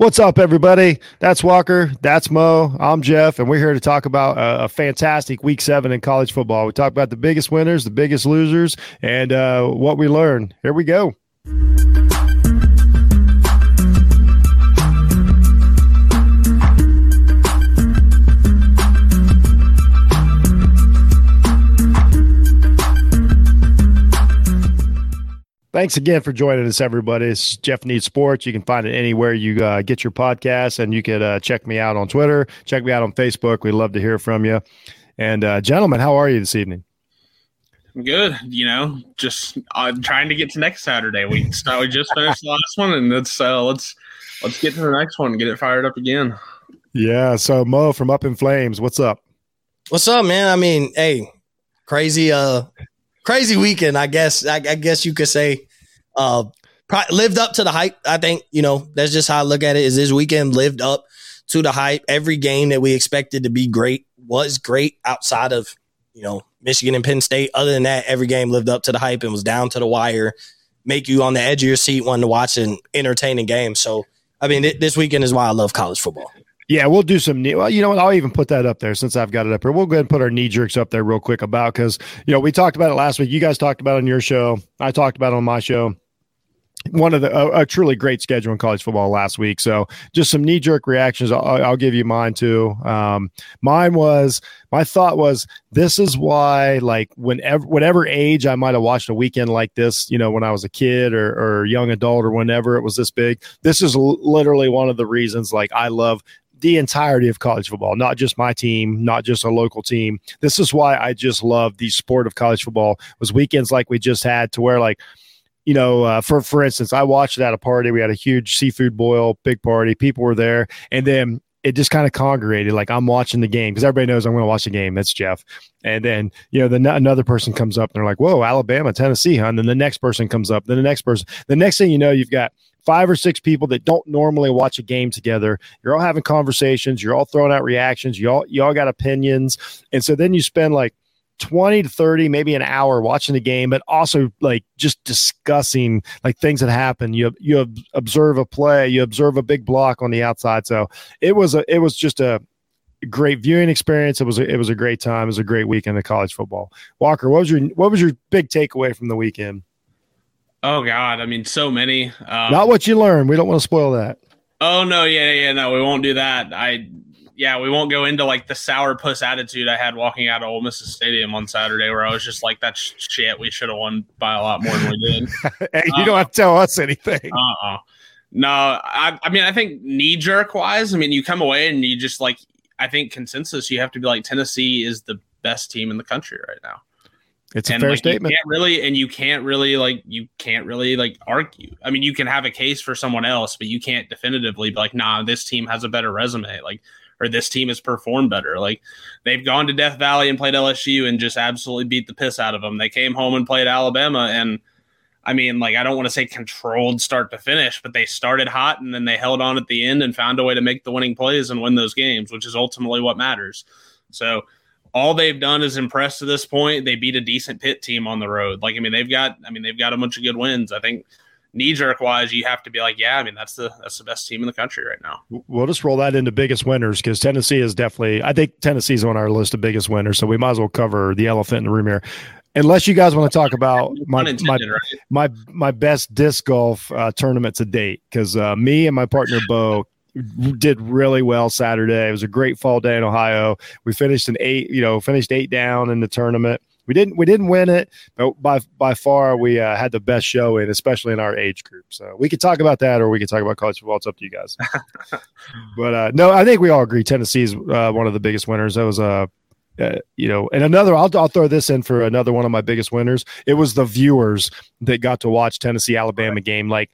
What's up, everybody? That's Walker. That's Mo. I'm Jeff, and we're here to talk about a, a fantastic week seven in college football. We talk about the biggest winners, the biggest losers, and uh, what we learned. Here we go. Thanks again for joining us, everybody. It's Jeff Needs Sports. You can find it anywhere you uh, get your podcasts, and you can uh, check me out on Twitter, check me out on Facebook. We'd love to hear from you. And, uh, gentlemen, how are you this evening? I'm good. You know, just uh, trying to get to next Saturday. We so we just finished the last one, and let's uh, let's let's get to the next one and get it fired up again. Yeah. So Mo from Up in Flames, what's up? What's up, man? I mean, hey, crazy. Uh, crazy weekend, I guess. I, I guess you could say. Uh, pro- lived up to the hype. I think you know that's just how I look at it. Is this weekend lived up to the hype? Every game that we expected to be great was great outside of you know Michigan and Penn State. Other than that, every game lived up to the hype and was down to the wire, make you on the edge of your seat wanting to watch an entertaining game. So, I mean, th- this weekend is why I love college football. Yeah, we'll do some. Knee. Well, you know what? I'll even put that up there since I've got it up here. We'll go ahead and put our knee jerks up there real quick about because you know we talked about it last week. You guys talked about it on your show. I talked about it on my show. One of the a, a truly great schedule in college football last week. So just some knee jerk reactions. I'll, I'll, give you mine too. Um, mine was my thought was this is why like whenever whatever age I might have watched a weekend like this, you know, when I was a kid or or young adult or whenever it was this big. This is l- literally one of the reasons like I love the entirety of college football, not just my team, not just a local team. This is why I just love the sport of college football. Was weekends like we just had to where like you know, uh, for for instance, I watched it at a party. We had a huge seafood boil, big party. People were there, and then it just kind of congregated. Like I'm watching the game because everybody knows I'm going to watch the game. That's Jeff. And then you know, then another person comes up and they're like, "Whoa, Alabama, Tennessee, huh?" And then the next person comes up. Then the next person. The next thing you know, you've got five or six people that don't normally watch a game together. You're all having conversations. You're all throwing out reactions. You all you all got opinions, and so then you spend like 20 to 30 maybe an hour watching the game but also like just discussing like things that happen. You you observe a play. You observe a big block on the outside. So it was a it was just a great viewing experience. It was a, it was a great time. It was a great weekend of college football. Walker what was your what was your big takeaway from the weekend oh god i mean so many um, not what you learn. we don't want to spoil that oh no yeah yeah no we won't do that i yeah, we won't go into like the sour puss attitude I had walking out of Ole Miss Stadium on Saturday, where I was just like, "That's shit. We should have won by a lot more than we did." hey, you uh, don't have to tell us anything. Uh uh No, I, I mean, I think knee jerk wise, I mean, you come away and you just like, I think consensus, you have to be like, Tennessee is the best team in the country right now. It's a and, fair like, statement. You can't really, and you can't really like, you can't really like argue. I mean, you can have a case for someone else, but you can't definitively be like, nah, this team has a better resume. Like or this team has performed better. Like they've gone to Death Valley and played LSU and just absolutely beat the piss out of them. They came home and played Alabama and I mean, like I don't want to say controlled start to finish, but they started hot and then they held on at the end and found a way to make the winning plays and win those games, which is ultimately what matters. So all they've done is impress to this point. They beat a decent Pitt team on the road. Like I mean, they've got I mean they've got a bunch of good wins. I think knee jerk wise, you have to be like, yeah, I mean that's the that's the best team in the country right now. We'll just roll that into biggest winners because Tennessee is definitely. I think Tennessee's on our list of biggest winners, so we might as well cover the elephant in the room here. Unless you guys want to talk about my my, right? my my best disc golf uh, tournament to date, because uh, me and my partner Bo did really well Saturday. It was a great fall day in Ohio. We finished an eight, you know, finished eight down in the tournament. We didn't we didn't win it, but by by far we uh, had the best show showing, especially in our age group. So we could talk about that, or we could talk about college football. It's up to you guys. but uh, no, I think we all agree Tennessee is uh, one of the biggest winners. That was a uh, uh, you know, and another, I'll, I'll throw this in for another one of my biggest winners. It was the viewers that got to watch Tennessee Alabama game. Like,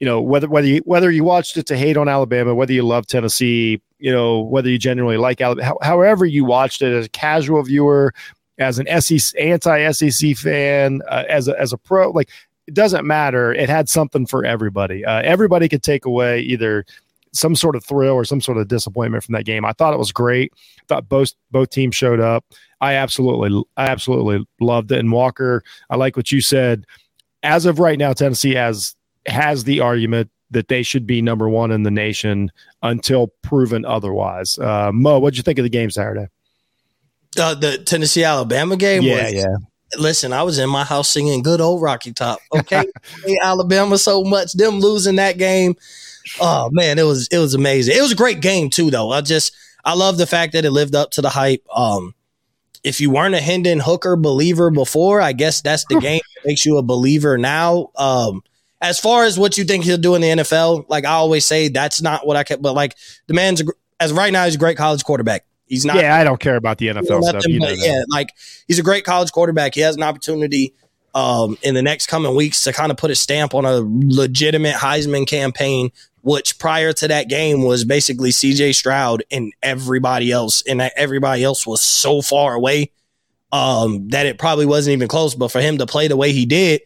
you know, whether whether you whether you watched it to hate on Alabama, whether you love Tennessee, you know, whether you genuinely like Alabama, however you watched it as a casual viewer, as an SEC anti SEC fan, uh, as a, as a pro, like it doesn't matter. It had something for everybody. Uh, everybody could take away either some sort of thrill or some sort of disappointment from that game. I thought it was great. I thought both both teams showed up. I absolutely I absolutely loved it. And Walker, I like what you said. As of right now, Tennessee has has the argument that they should be number one in the nation until proven otherwise. Uh, Mo, what'd you think of the game Saturday? Uh, the Tennessee Alabama game. Yeah, was, yeah. Listen, I was in my house singing "Good Old Rocky Top." Okay, Alabama so much. Them losing that game. Oh man, it was it was amazing. It was a great game too, though. I just I love the fact that it lived up to the hype. Um, if you weren't a Hendon Hooker believer before, I guess that's the game that makes you a believer now. Um, as far as what you think he'll do in the NFL, like I always say, that's not what I kept. But like the man's as right now, he's a great college quarterback. He's not. Yeah, I don't care about the NFL stuff. Know yeah, like he's a great college quarterback. He has an opportunity um, in the next coming weeks to kind of put a stamp on a legitimate Heisman campaign, which prior to that game was basically CJ Stroud and everybody else, and everybody else was so far away um, that it probably wasn't even close. But for him to play the way he did,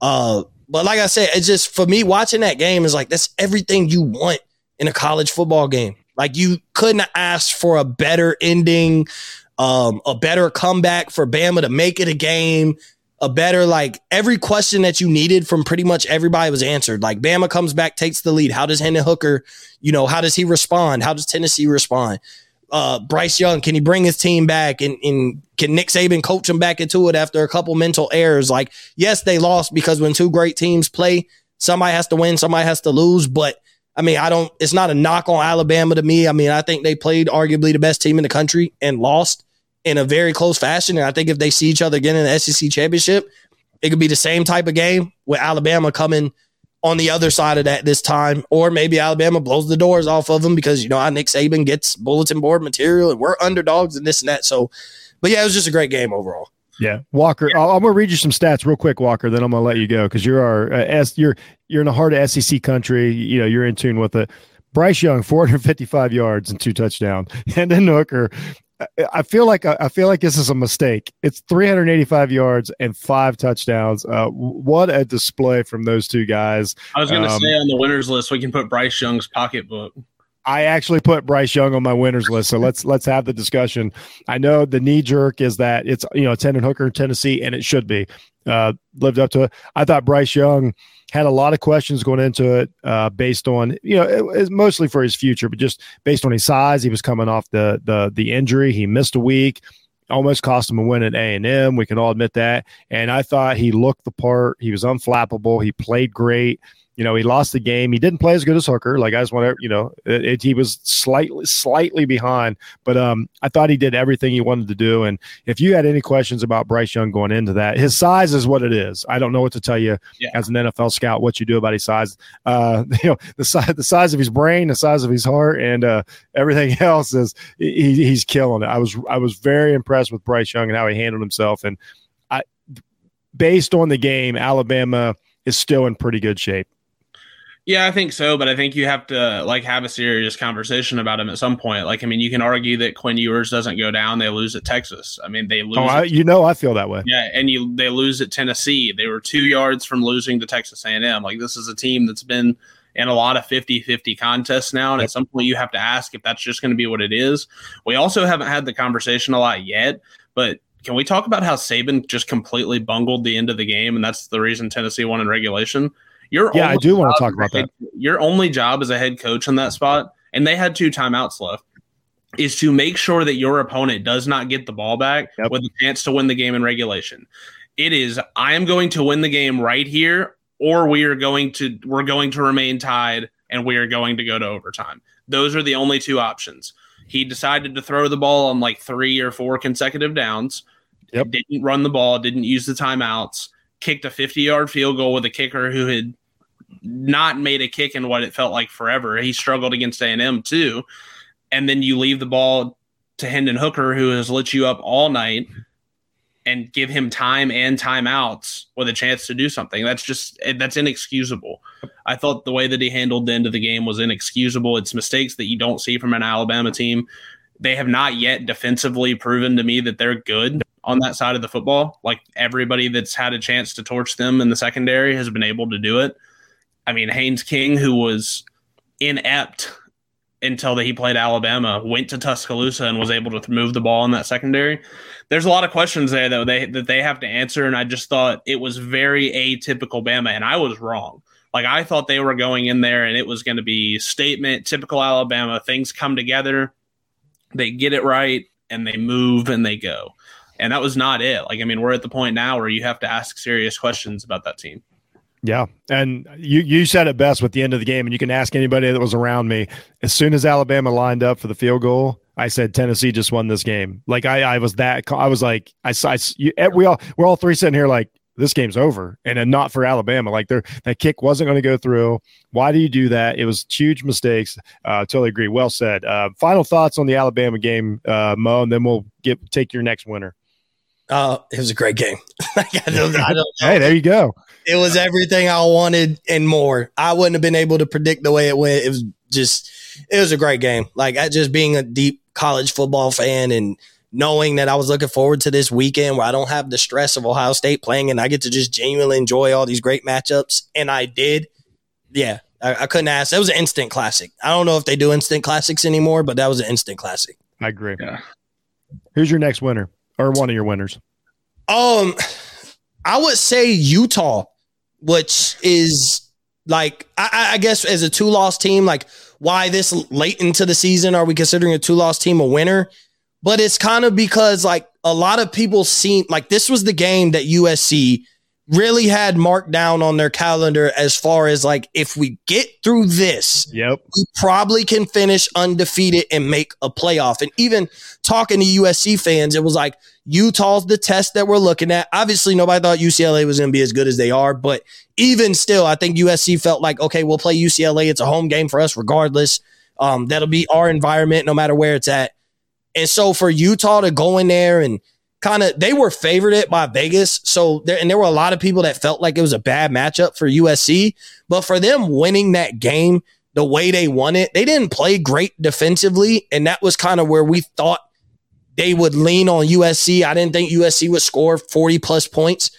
uh, but like I said, it's just for me watching that game is like that's everything you want in a college football game. Like you couldn't ask for a better ending, um, a better comeback for Bama to make it a game, a better like every question that you needed from pretty much everybody was answered. Like Bama comes back, takes the lead. How does Hendon Hooker, you know, how does he respond? How does Tennessee respond? Uh, Bryce Young? Can he bring his team back? And, and can Nick Saban coach him back into it after a couple mental errors? Like, yes, they lost because when two great teams play, somebody has to win, somebody has to lose. But I mean, I don't, it's not a knock on Alabama to me. I mean, I think they played arguably the best team in the country and lost in a very close fashion. And I think if they see each other again in the SEC championship, it could be the same type of game with Alabama coming on the other side of that this time, or maybe Alabama blows the doors off of them because you know how Nick Saban gets bulletin board material and we're underdogs and this and that. So, but yeah, it was just a great game overall. Yeah, Walker. i am gonna read you some stats real quick, Walker. Then I'm gonna let you go because you're our uh, S. You're you're in the heart of SEC country. You know you're in tune with it. Bryce Young, 455 yards and two touchdowns. Hendon Hooker, I feel like I feel like this is a mistake. It's 385 yards and five touchdowns. Uh, what a display from those two guys! I was going to um, say on the winners list we can put Bryce Young's pocketbook. I actually put Bryce Young on my winners list, so let's let's have the discussion. I know the knee jerk is that it's you know Hendon Hooker in Tennessee, and it should be uh, lived up to it. I thought Bryce Young had a lot of questions going into it uh, based on you know it, mostly for his future, but just based on his size. He was coming off the the the injury. He missed a week, almost cost him a win at A and M. We can all admit that. And I thought he looked the part. He was unflappable. He played great. You know, he lost the game. He didn't play as good as Hooker. Like I just want to, you know, it, it, he was slightly, slightly behind. But um, I thought he did everything he wanted to do. And if you had any questions about Bryce Young going into that, his size is what it is. I don't know what to tell you yeah. as an NFL scout what you do about his size. Uh, you know, the size, the size of his brain, the size of his heart, and uh, everything else is he, he's killing it. I was I was very impressed with Bryce Young and how he handled himself. And I, based on the game, Alabama is still in pretty good shape. Yeah, I think so, but I think you have to like have a serious conversation about him at some point. Like, I mean, you can argue that Quinn Ewers doesn't go down; they lose at Texas. I mean, they oh, lose. Oh, I, you know, I feel that way. Yeah, and you they lose at Tennessee. They were two yards from losing to Texas A&M. Like, this is a team that's been in a lot of 50-50 contests now, and yep. at some point you have to ask if that's just going to be what it is. We also haven't had the conversation a lot yet, but can we talk about how Saban just completely bungled the end of the game, and that's the reason Tennessee won in regulation? Your yeah, I do want to talk about head, that. Your only job as a head coach in that spot, and they had two timeouts left, is to make sure that your opponent does not get the ball back yep. with a chance to win the game in regulation. It is I am going to win the game right here, or we are going to we're going to remain tied and we are going to go to overtime. Those are the only two options. He decided to throw the ball on like three or four consecutive downs. Yep. Didn't run the ball, didn't use the timeouts kicked a 50 yard field goal with a kicker who had not made a kick in what it felt like forever. He struggled against A&M too. And then you leave the ball to Hendon Hooker, who has lit you up all night, and give him time and timeouts with a chance to do something. That's just that's inexcusable. I thought the way that he handled the end of the game was inexcusable. It's mistakes that you don't see from an Alabama team. They have not yet defensively proven to me that they're good on that side of the football. Like everybody that's had a chance to torch them in the secondary has been able to do it. I mean, Haynes King, who was inept until that he played Alabama, went to Tuscaloosa and was able to move the ball in that secondary. There's a lot of questions there that they that they have to answer, and I just thought it was very atypical Bama, and I was wrong. Like I thought they were going in there and it was going to be statement, typical Alabama. Things come together, they get it right, and they move and they go. And that was not it. Like I mean, we're at the point now where you have to ask serious questions about that team. Yeah, and you you said it best with the end of the game, and you can ask anybody that was around me. As soon as Alabama lined up for the field goal, I said Tennessee just won this game. Like I I was that I was like I, I you, we all we're all three sitting here like this game's over, and not for Alabama. Like their that kick wasn't going to go through. Why do you do that? It was huge mistakes. Uh, totally agree. Well said. Uh, final thoughts on the Alabama game, uh, Mo, and then we'll get take your next winner. Uh, it was a great game. I don't, I don't hey, there you go. It was everything I wanted and more. I wouldn't have been able to predict the way it went. It was just, it was a great game. Like just being a deep college football fan and knowing that I was looking forward to this weekend where I don't have the stress of Ohio State playing and I get to just genuinely enjoy all these great matchups. And I did. Yeah, I, I couldn't ask. That was an instant classic. I don't know if they do instant classics anymore, but that was an instant classic. I agree. Yeah. Who's your next winner or one of your winners? Um, I would say Utah which is like I, I guess as a two loss team, like why this late into the season are we considering a two loss team a winner? But it's kind of because like a lot of people seen like this was the game that USC really had marked down on their calendar as far as like if we get through this, yep, we probably can finish undefeated and make a playoff. And even talking to USC fans, it was like Utah's the test that we're looking at. Obviously, nobody thought UCLA was going to be as good as they are, but even still, I think USC felt like okay, we'll play UCLA. It's a home game for us, regardless. Um, that'll be our environment, no matter where it's at. And so for Utah to go in there and kind of they were favored it by Vegas. So there and there were a lot of people that felt like it was a bad matchup for USC, but for them winning that game the way they won it, they didn't play great defensively, and that was kind of where we thought they would lean on USC. I didn't think USC would score 40 plus points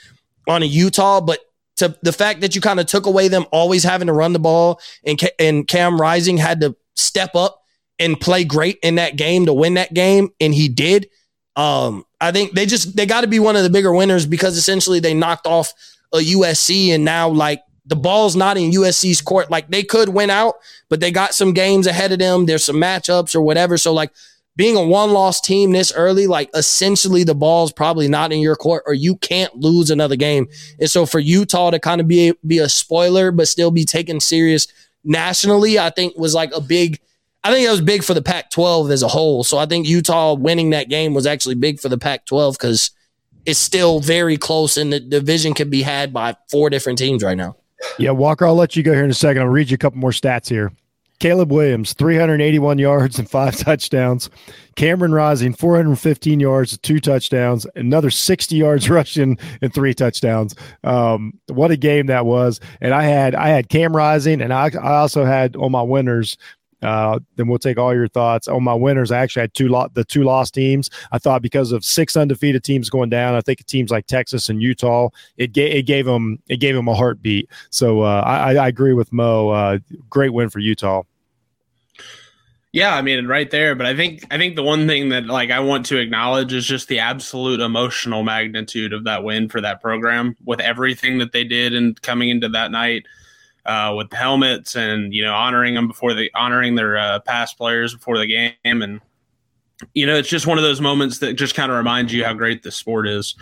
on a Utah, but to the fact that you kind of took away them always having to run the ball and and Cam Rising had to step up and play great in that game to win that game and he did um, I think they just they got to be one of the bigger winners because essentially they knocked off a USC and now like the ball's not in USC's court. Like they could win out, but they got some games ahead of them. There's some matchups or whatever. So like being a one loss team this early, like essentially the ball's probably not in your court or you can't lose another game. And so for Utah to kind of be be a spoiler but still be taken serious nationally, I think was like a big I think that was big for the Pac 12 as a whole. So I think Utah winning that game was actually big for the Pac 12 because it's still very close and the division can be had by four different teams right now. Yeah, Walker, I'll let you go here in a second. I'll read you a couple more stats here. Caleb Williams, 381 yards and five touchdowns. Cameron Rising, 415 yards, two touchdowns. Another 60 yards rushing and three touchdowns. Um, what a game that was! And I had I had Cam Rising, and I, I also had on my winners uh, then we'll take all your thoughts on my winners. I actually had two lo- the two lost teams. I thought because of six undefeated teams going down, I think teams like Texas and Utah, it gave it gave them it gave them a heartbeat. So uh, I, I, agree with Mo. Uh, great win for Utah. Yeah, I mean, right there. But I think I think the one thing that like I want to acknowledge is just the absolute emotional magnitude of that win for that program with everything that they did and coming into that night uh, with helmets and you know honoring them before the honoring their uh, past players before the game. And you know it's just one of those moments that just kind of reminds you how great the sport is.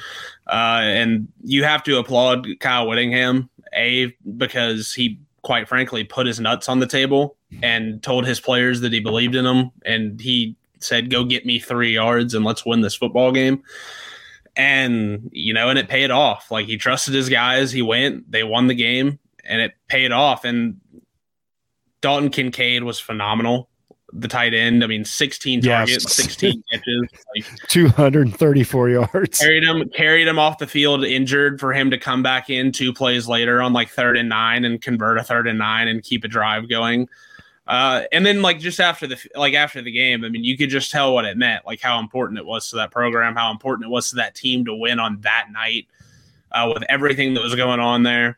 Uh, and you have to applaud kyle whittingham a because he quite frankly put his nuts on the table and told his players that he believed in them and he said go get me three yards and let's win this football game. And you know and it paid off. Like he trusted his guys. He went. They won the game and it paid off. And Dalton Kincaid was phenomenal. The tight end, I mean, 16 targets, 16 catches, like 234 yards. Carried him, carried him off the field injured for him to come back in two plays later on like third and nine and convert a third and nine and keep a drive going. Uh, and then like just after the like after the game, I mean, you could just tell what it meant, like how important it was to that program, how important it was to that team to win on that night, uh, with everything that was going on there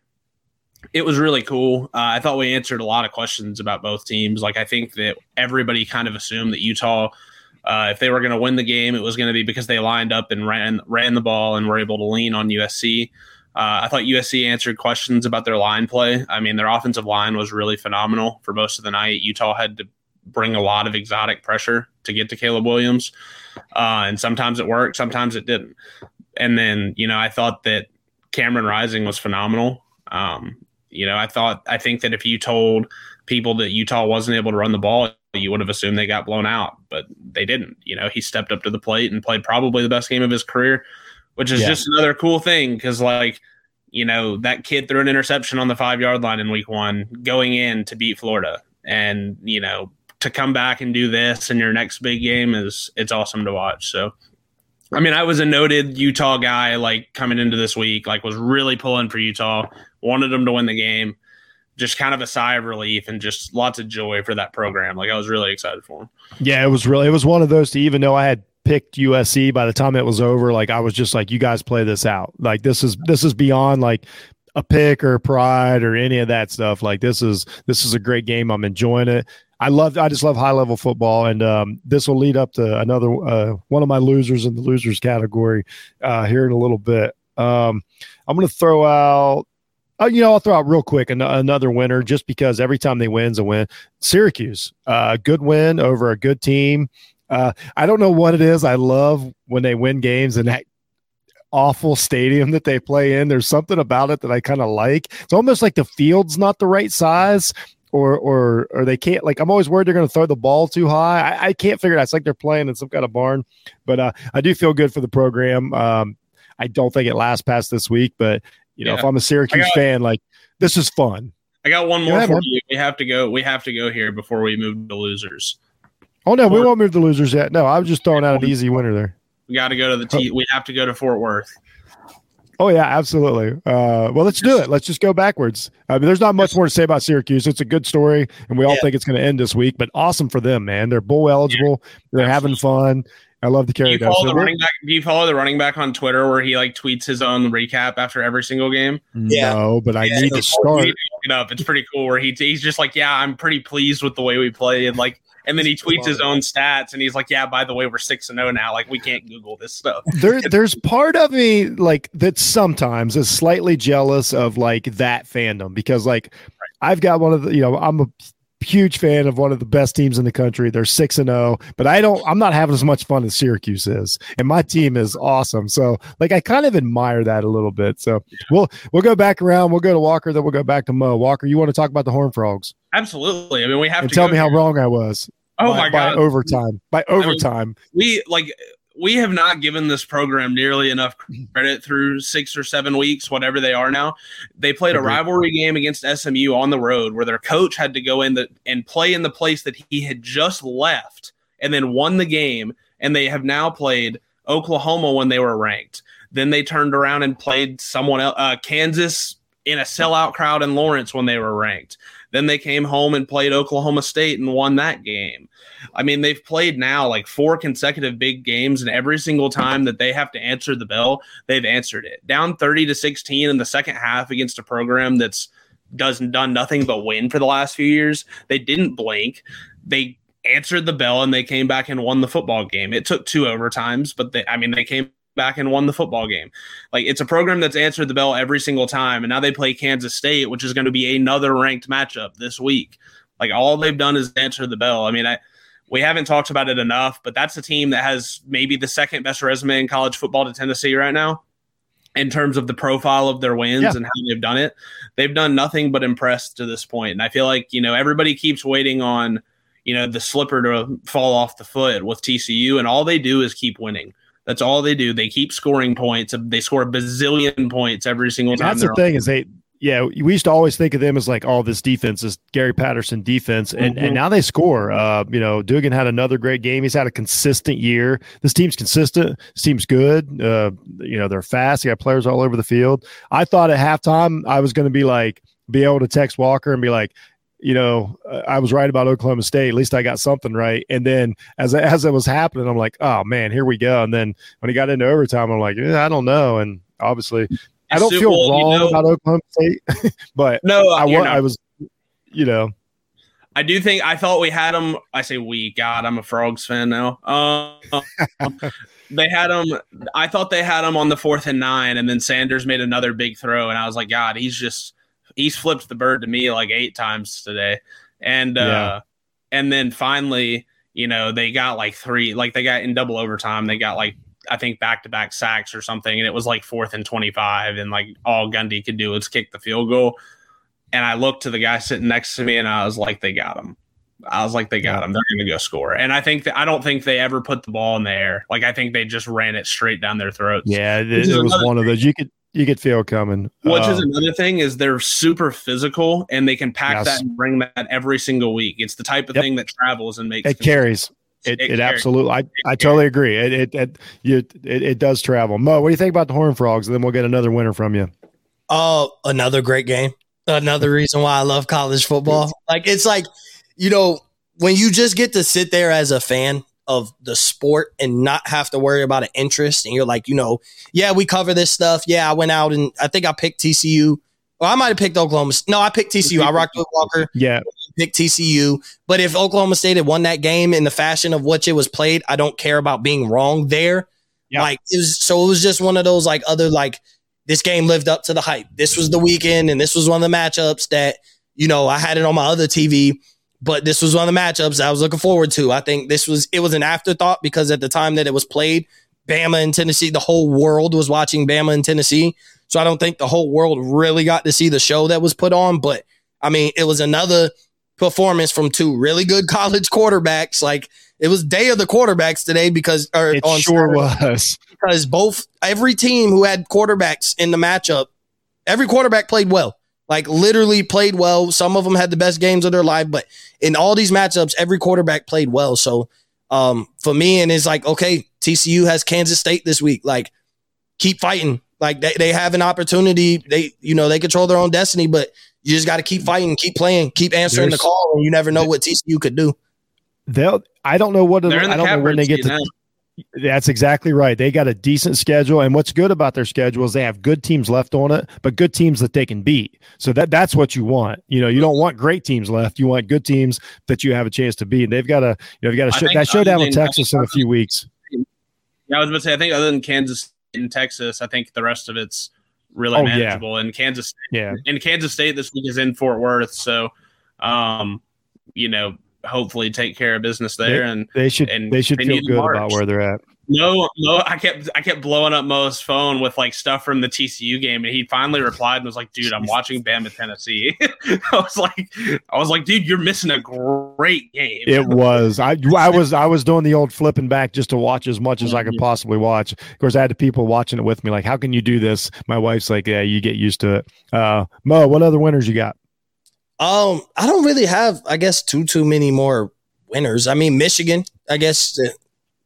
it was really cool. Uh, I thought we answered a lot of questions about both teams. Like I think that everybody kind of assumed that Utah, uh, if they were going to win the game, it was going to be because they lined up and ran ran the ball and were able to lean on USC. Uh, I thought USC answered questions about their line play. I mean, their offensive line was really phenomenal for most of the night. Utah had to bring a lot of exotic pressure to get to Caleb Williams. Uh, and sometimes it worked, sometimes it didn't. And then, you know, I thought that Cameron Rising was phenomenal. Um, you know, I thought, I think that if you told people that Utah wasn't able to run the ball, you would have assumed they got blown out, but they didn't. You know, he stepped up to the plate and played probably the best game of his career which is yeah. just another cool thing because like you know that kid threw an interception on the five yard line in week one going in to beat florida and you know to come back and do this in your next big game is it's awesome to watch so i mean i was a noted utah guy like coming into this week like was really pulling for utah wanted them to win the game just kind of a sigh of relief and just lots of joy for that program like i was really excited for them yeah it was really it was one of those to even though i had picked USC by the time it was over, like I was just like, you guys play this out. Like this is this is beyond like a pick or pride or any of that stuff. Like this is this is a great game. I'm enjoying it. I love I just love high level football, and um, this will lead up to another uh, one of my losers in the losers category uh, here in a little bit. Um, I'm going to throw out. Uh, you know, I'll throw out real quick an- another winner just because every time they win's a win. Syracuse, uh, good win over a good team. Uh, I don't know what it is. I love when they win games and that awful stadium that they play in. There's something about it that I kind of like. It's almost like the field's not the right size. Or, or, or they can't like. I'm always worried they're going to throw the ball too high. I, I, can't figure it out. It's like they're playing in some kind of barn. But uh, I do feel good for the program. Um, I don't think it lasts past this week, but you know, yeah. if I'm a Syracuse got, fan, like this is fun. I got one more for you. We have to go. We have to go here before we move to losers. Oh no, we won't move the losers yet. No, I was just throwing out an easy winner there. We got to go to the T. We have to go to Fort Worth. Oh yeah, absolutely. Uh, well, let's do it. Let's just go backwards. I mean, there's not much more to say about Syracuse. It's a good story, and we all yeah. think it's going to end this week. But awesome for them, man. They're bowl eligible. Yeah. They're having fun. I love the carry. Do you follow the running back? Do you follow the running back on Twitter where he like tweets his own recap after every single game? Yeah. No, but I yeah, need to start. it up. It's pretty cool. Where he he's just like, yeah, I'm pretty pleased with the way we play, and like and then he tweets his own stats and he's like, "Yeah, by the way, we're six and zero oh now. Like we can't Google this stuff." There, there's part of me like that sometimes is slightly jealous of like that fandom because like right. I've got one of the you know I'm a huge fan of one of the best teams in the country. They're six and zero, oh, but I don't. I'm not having as much fun as Syracuse is, and my team is awesome. So, like, I kind of admire that a little bit. So, we'll we'll go back around. We'll go to Walker, then we'll go back to Mo. Walker, you want to talk about the Horn Frogs? Absolutely. I mean, we have and to tell me here. how wrong I was. Oh by, my god! By overtime, by overtime, I mean, we like we have not given this program nearly enough credit through six or seven weeks, whatever they are now. They played a rivalry game against SMU on the road where their coach had to go in the, and play in the place that he had just left and then won the game. And they have now played Oklahoma when they were ranked. Then they turned around and played someone else, uh, Kansas in a sellout crowd in Lawrence when they were ranked. Then they came home and played Oklahoma State and won that game. I mean, they've played now like four consecutive big games, and every single time that they have to answer the bell, they've answered it. Down 30 to 16 in the second half against a program that's doesn't done nothing but win for the last few years. They didn't blink. They answered the bell and they came back and won the football game. It took two overtimes, but they I mean they came back and won the football game. Like it's a program that's answered the bell every single time, and now they play Kansas State, which is going to be another ranked matchup this week. Like all they've done is answer the bell. I mean, I we haven't talked about it enough, but that's a team that has maybe the second best resume in college football to Tennessee right now in terms of the profile of their wins yeah. and how they've done it. They've done nothing but impress to this point. And I feel like, you know, everybody keeps waiting on, you know, the slipper to fall off the foot with TCU, and all they do is keep winning. That's all they do. They keep scoring points. They score a bazillion points every single and time. That's the thing is they yeah, we used to always think of them as like, oh, this defense is Gary Patterson defense, and mm-hmm. and now they score. Uh, you know, Duggan had another great game. He's had a consistent year. This team's consistent. This team's good. Uh, you know, they're fast. They got players all over the field. I thought at halftime I was going to be like, be able to text Walker and be like, you know, uh, I was right about Oklahoma State. At least I got something right. And then as as it was happening, I'm like, oh man, here we go. And then when he got into overtime, I'm like, I don't know. And obviously, I don't feel wrong you know, about Oklahoma State, but no, I, I was, you know, I do think I thought we had them. I say we. God, I'm a Frogs fan now. Uh, they had him. I thought they had him on the fourth and nine, and then Sanders made another big throw, and I was like, God, he's just he's flipped the bird to me like eight times today, and uh, yeah. and then finally, you know, they got like three, like they got in double overtime, they got like I think back to back sacks or something, and it was like fourth and twenty five, and like all Gundy could do was kick the field goal. And I looked to the guy sitting next to me and I was like, they got him. I was like, they got him. They're going to go score. And I think that I don't think they ever put the ball in the air. Like I think they just ran it straight down their throats. Yeah, it, it was one thing. of those. You could you could feel coming. Which is um, another thing is they're super physical and they can pack yes. that and bring that every single week. It's the type of yep. thing that travels and makes it carries. It, it, it absolutely. I, I totally agree. It it it, you, it it does travel. Mo, what do you think about the Horn Frogs? And then we'll get another winner from you. Oh, another great game another reason why I love college football. Like it's like, you know, when you just get to sit there as a fan of the sport and not have to worry about an interest and you're like, you know, yeah, we cover this stuff. Yeah, I went out and I think I picked TCU. Well, I might have picked Oklahoma. No, I picked TCU. I rocked with Walker. Yeah. Picked TCU. But if Oklahoma State had won that game in the fashion of which it was played, I don't care about being wrong there. Yeah. Like it was so it was just one of those like other like this game lived up to the hype. This was the weekend, and this was one of the matchups that, you know, I had it on my other TV, but this was one of the matchups I was looking forward to. I think this was, it was an afterthought because at the time that it was played, Bama and Tennessee, the whole world was watching Bama and Tennessee. So I don't think the whole world really got to see the show that was put on. But I mean, it was another performance from two really good college quarterbacks. Like it was day of the quarterbacks today because or it on sure Saturday, was because both every team who had quarterbacks in the matchup, every quarterback played well. Like literally played well. Some of them had the best games of their life, but in all these matchups, every quarterback played well. So um, for me, and it's like, okay, TCU has Kansas State this week. Like, keep fighting. Like they, they have an opportunity. They, you know, they control their own destiny, but you just got to keep fighting, keep playing, keep answering There's, the call, and you never know what TCU could do. They'll. I don't know what. I don't know when they get to. Now. That's exactly right. They got a decent schedule, and what's good about their schedule is they have good teams left on it, but good teams that they can beat. So that that's what you want. You know, you don't want great teams left. You want good teams that you have a chance to beat. They've got a you know, they've got a sh- that showdown with Texas in a few weeks. Yeah, I was going to say. I think other than Kansas and Texas, I think the rest of it's really oh, manageable. Yeah. And Kansas, yeah, and Kansas State this week is in Fort Worth, so um, you know hopefully take care of business there. They, and they should and they should feel good about where they're at. No, no, I kept I kept blowing up Mo's phone with like stuff from the TCU game, and he finally replied and was like, "Dude, I'm watching Bama Tennessee." I was like, I was like, "Dude, you're missing a great game." It was. I I was I was doing the old flipping back just to watch as much as I could possibly watch. Of course, I had people watching it with me, like, "How can you do this?" My wife's like, "Yeah, you get used to it." Uh, Mo, what other winners you got? Um, I don't really have, I guess, too too many more winners. I mean, Michigan, I guess uh,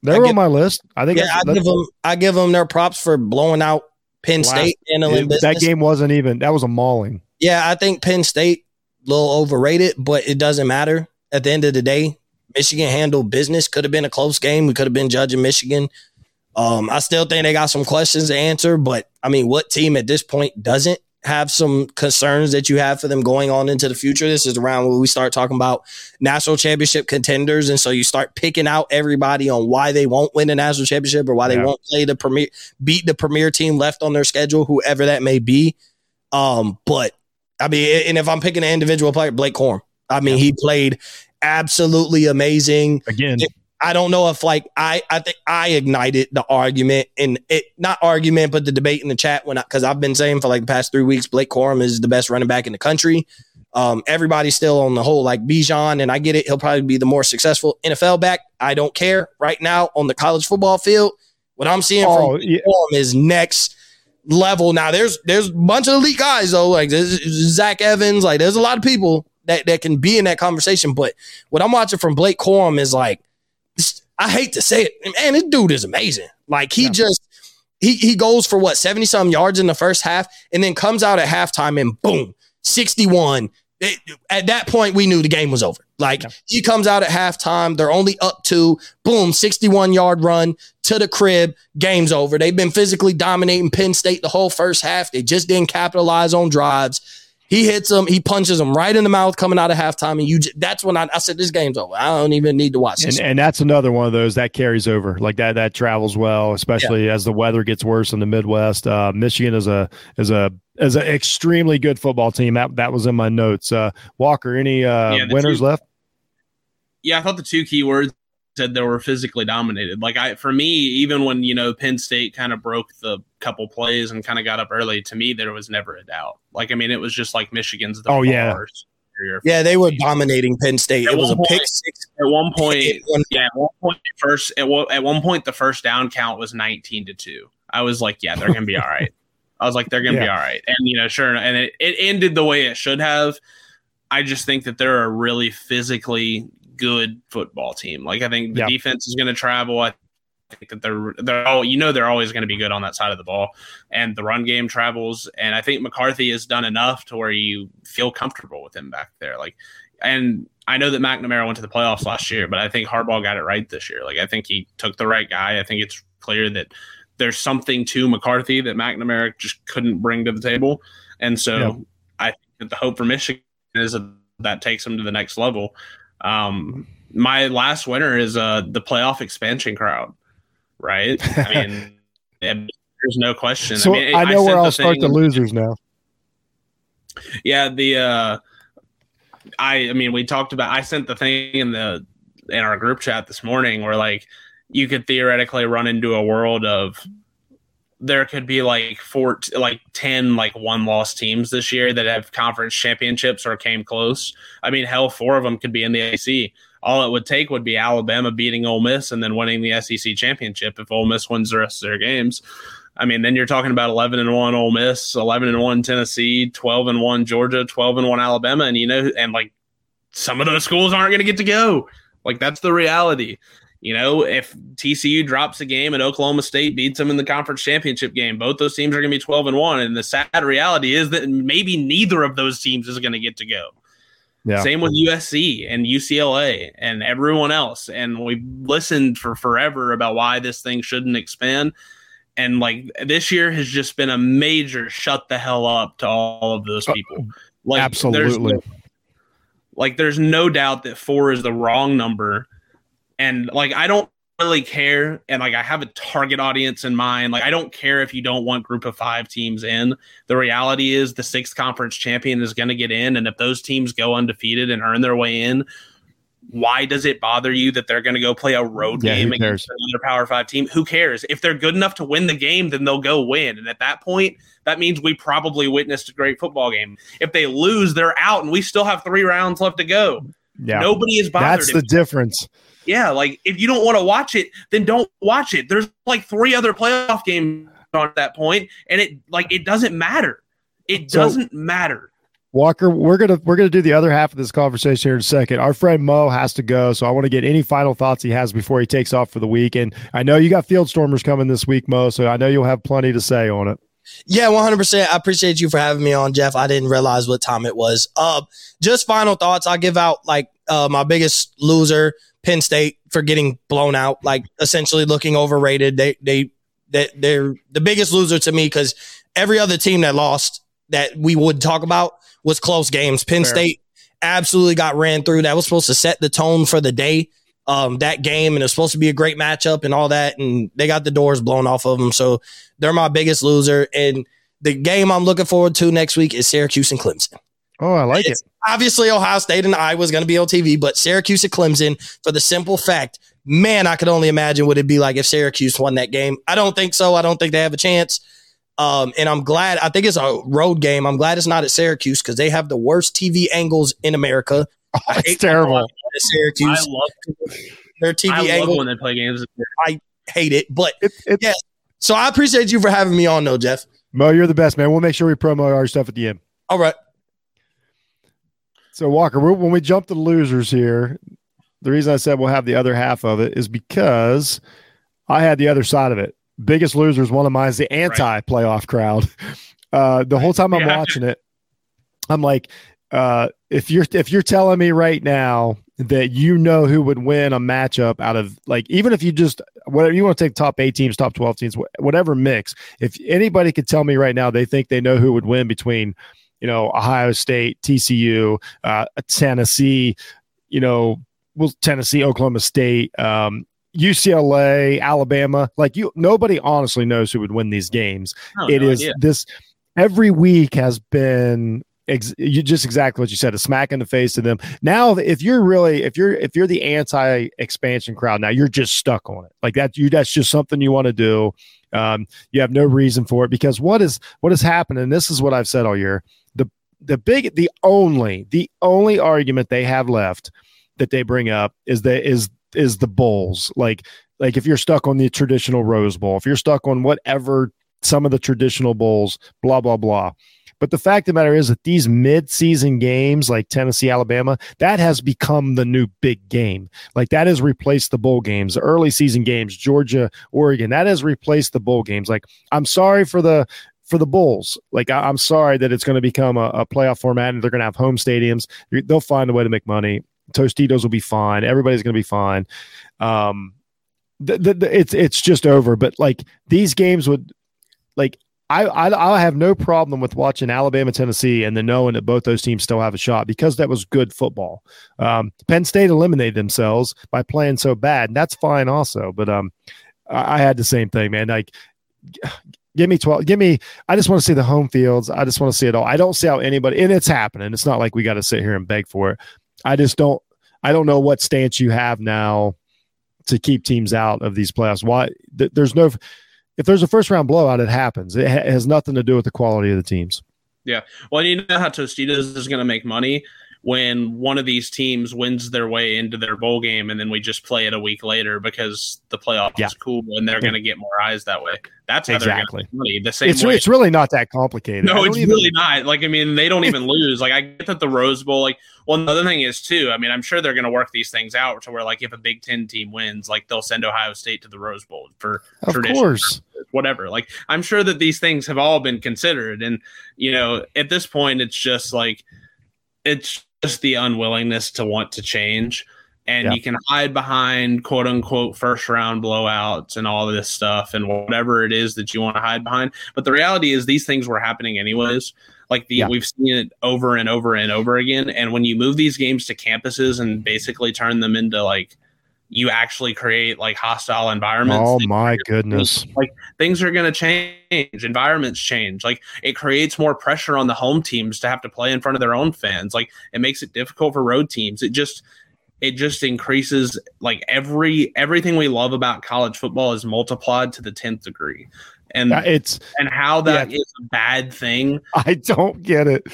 they're on my list. I think. Yeah, I give them. I give them their props for blowing out Penn last, State in That game wasn't even. That was a mauling. Yeah, I think Penn State a little overrated, but it doesn't matter. At the end of the day, Michigan handled business. Could have been a close game. We could have been judging Michigan. Um, I still think they got some questions to answer, but I mean, what team at this point doesn't? Have some concerns that you have for them going on into the future. This is around where we start talking about national championship contenders. And so you start picking out everybody on why they won't win a national championship or why yeah. they won't play the premier, beat the premier team left on their schedule, whoever that may be. Um, but I mean, and if I'm picking an individual player, Blake Corum, I mean, yeah. he played absolutely amazing. Again, I don't know if like I I think I ignited the argument and it not argument but the debate in the chat when because I've been saying for like the past three weeks Blake Corum is the best running back in the country. Um, everybody's still on the whole like Bijan, and I get it. He'll probably be the more successful NFL back. I don't care right now on the college football field. What I'm seeing oh, from yeah. is next level. Now there's there's a bunch of elite guys though, like Zach Evans. Like there's a lot of people that that can be in that conversation. But what I'm watching from Blake Corum is like I hate to say it, man, this dude is amazing. Like he yeah. just he he goes for what 70 some yards in the first half and then comes out at halftime and boom, 61. It, at that point, we knew the game was over. Like yeah. he comes out at halftime, they're only up to boom, 61 yard run to the crib, game's over. They've been physically dominating Penn State the whole first half. They just didn't capitalize on drives. He hits them, he punches them right in the mouth coming out of halftime, and you. j- That's when I, I said this game's over. I don't even need to watch this. And, and that's another one of those that carries over like that that travels well especially as the weather gets worse in the midwest uh, michigan is a is a is an extremely good football team that that was in my notes uh, walker any uh, Yeah, winners two- left yeah, I thought the two key words said they were physically dominated. Like I, for me, even when you know Penn State kind of broke the couple plays and kind of got up early, to me there was never a doubt. Like I mean, it was just like Michigan's the Oh, yeah. yeah, they were dominating Penn State. At It was a one pick point- six. At one point, yeah, at one point, the first at one, at one point the first down count was nineteen to two. I was like, yeah, they're gonna be all right. I was like, they're gonna be all right, and you know, sure, and it, it ended the way it should have. I just think that they're a really physically good football team. Like I think the defense is going to travel. I think that they're they're all you know they're always going to be good on that side of the ball, and the run game travels. And I think McCarthy has done enough to where you feel comfortable with him back there. Like, and I know that McNamara went to the playoffs last year, but I think Harbaugh got it right this year. Like I think he took the right guy. I think it's clear that there's something to McCarthy that McNamara just couldn't bring to the table, and so. I think that the hope for Michigan is that that takes them to the next level. Um, my last winner is uh the playoff expansion crowd, right? I mean, there's no question. so I, mean, i know sent where i'll start the losers now yeah, the uh I I mean we talked about I sent the thing in the in our group chat this morning where like you could theoretically run into a world of there could be like four like 10 like one loss teams this year that have conference championships or came close. I mean hell four of them could be in the AC. All it would take would be Alabama beating Ole Miss and then winning the SEC championship if Ole Miss wins the rest of their games. I mean, then you're talking about 11 and 1 Ole Miss, 11 and 1 Tennessee, 12 and 1 Georgia, 12 and 1 Alabama. And, you know, and like some of those schools aren't going to get to go. Like, that's the reality. You know, if TCU drops a game and Oklahoma State beats them in the conference championship game, both those teams are going to be 12 and 1. And the sad reality is that maybe neither of those teams is going to get to go. yeah Same with USC and UCLA and everyone else. And we've listened for forever about why this thing shouldn't expand. And like this year has just been a major shut the hell up to all of those uh, people. Like there's absolutely no- like there's no doubt that four is the wrong number. And like I don't really care. And like I have a target audience in mind. Like I don't care if you don't want group of five teams in. The reality is the sixth conference champion is going to get in. And if those teams go undefeated and earn their way in, why does it bother you that they're going to go play a road Yeah, game against another Power Five team? Who cares? If they're good enough to win the game, then they'll go win. And at that point, that means we probably witnessed a great football game. If they lose, they're out, and we still have three rounds left to go. yeah Nobody is bothered. that's the difference yeah, like if you don't want to watch it, then don't watch it. There's like three other playoff games on at that point, and it like it doesn't matter. It So- doesn't matter. Walker, we're gonna we're gonna do the other half of this conversation here in a second. Our friend Mo has to go, so I want to get any final thoughts he has before he takes off for the week. And I know you got field stormers coming this week, Mo, so I know you'll have plenty to say on it. Yeah, one hundred percent. I appreciate you for having me on, Jeff. I didn't realize what time it was. Uh, just final thoughts. I'll give out like uh, my biggest loser, Penn State, for getting blown out. Like essentially looking overrated. They they they they're the biggest loser to me because every other team that lost that we would talk about was close games. Penn Fair. State absolutely got ran through. That was supposed to set the tone for the day. Um, that game and it's supposed to be a great matchup and all that, and they got the doors blown off of them. So they're my biggest loser. And the game I'm looking forward to next week is Syracuse and Clemson. Oh, I like it. Obviously Ohio State and Iowa is going to be on TV, but Syracuse and Clemson for the simple fact, man, I could only imagine what it'd be like if Syracuse won that game. I don't think so. I don't think they have a chance. Um, and I'm glad. I think it's a road game. I'm glad it's not at Syracuse because they have the worst TV angles in America. Oh, I it's hate terrible. at Syracuse, I love, their TV I love angle, when they play games. I hate it. But It, it's Yeah. so I appreciate you for having me on, though, Jeff. Mo, you're the best, man. We'll make sure we promote our stuff at the end. All right. So Walker, when we jump to the losers here, the reason I said we'll have the other half of it is because I had the other side of it. Biggest losers, one of mine is the anti-playoff crowd. Uh, the whole time I'm Yeah. watching it, I'm like, uh, if you're if you're telling me right now that you know who would win a matchup out of like even if you just whatever you want to take top eight teams, top twelve teams, whatever mix, if anybody could tell me right now they think they know who would win between you know, Ohio State, TCU, uh, Tennessee, you know, well, Tennessee, Oklahoma State, um, UCLA, Alabama. Like you, nobody honestly knows who would win these games. Oh, It no is idea. this every week has been ex- you just exactly what you said a smack in the face to them now if you're really if you're if you're the anti expansion crowd now you're just stuck on it like that you that's just something you want to do um, you have no reason for it because what is what has happened and this is what i've said all year the the big the only the only argument they have left that they bring up is that is is the bowls like like if you're stuck on the traditional rose bowl if you're stuck on whatever some of the traditional bowls, blah, blah, blah. But the fact of the matter is that these mid-season games like Tennessee, Alabama, that has become the new big game. Like that has replaced the bowl games, the early season games, Georgia, Oregon. That has replaced the bowl games. Like I'm sorry for the for the Bulls. Like I, am sorry that it's going to become a, a playoff format and they're going to have home stadiums. They'll find a way to make money. Tostitos will be fine. Everybody's going to be fine. Um, the, the, the, it's it's just over. But like these games would like I, I I have no problem with watching Alabama Tennessee and then knowing that both those teams still have a shot because that was good football. Um, Penn State eliminated themselves by playing so bad, and that's fine also. But um, I, I had the same thing, man. Like, give me twelve. Give me. I just want to see the home fields. I just want to see it all. I don't see how anybody, and it's happening. It's not like we got to sit here and beg for it. I just don't. I don't know what stance you have now to keep teams out of these playoffs. Why? Th- there's no if there's a first round blowout, it happens. It, ha- has nothing to do with the quality of the teams. Yeah. Well, you know how Tostitos is going to make money when one of these teams wins their way into their bowl game, and then we just play it a week later because the playoff Yeah. is cool and they're Yeah. going to get more eyes that way. That's how Exactly. they're going to make money. The same It's way. it's really not that complicated. No, it's even- really not. Like, I mean, they don't even lose. Like, I get that the Rose Bowl, like, well, another thing is, too, I mean, I'm sure they're going to work these things out to where, like, if a Big Ten team wins, like, they'll send Ohio State to the Rose Bowl for Of tradition. course. whatever. Like I'm sure that these things have all been considered, and you know, at this point, it's just like it's just the unwillingness to want to change. And Yeah. you can hide behind quote unquote first round blowouts and all of this stuff and whatever it is that you want to hide behind. But the reality is these things were happening anyways. Like the Yeah. we've seen it over and over and over again. And when you move these games to campuses and basically turn them into like you actually create like hostile environments. Oh my goodness. Like things are going to change. Environments change. Like it creates more pressure on the home teams to have to play in front of their own fans. Like it makes it difficult for road teams. It just it just increases like every everything we love about college football is multiplied to the 10th degree. And It's and how that is a bad thing I don't get it.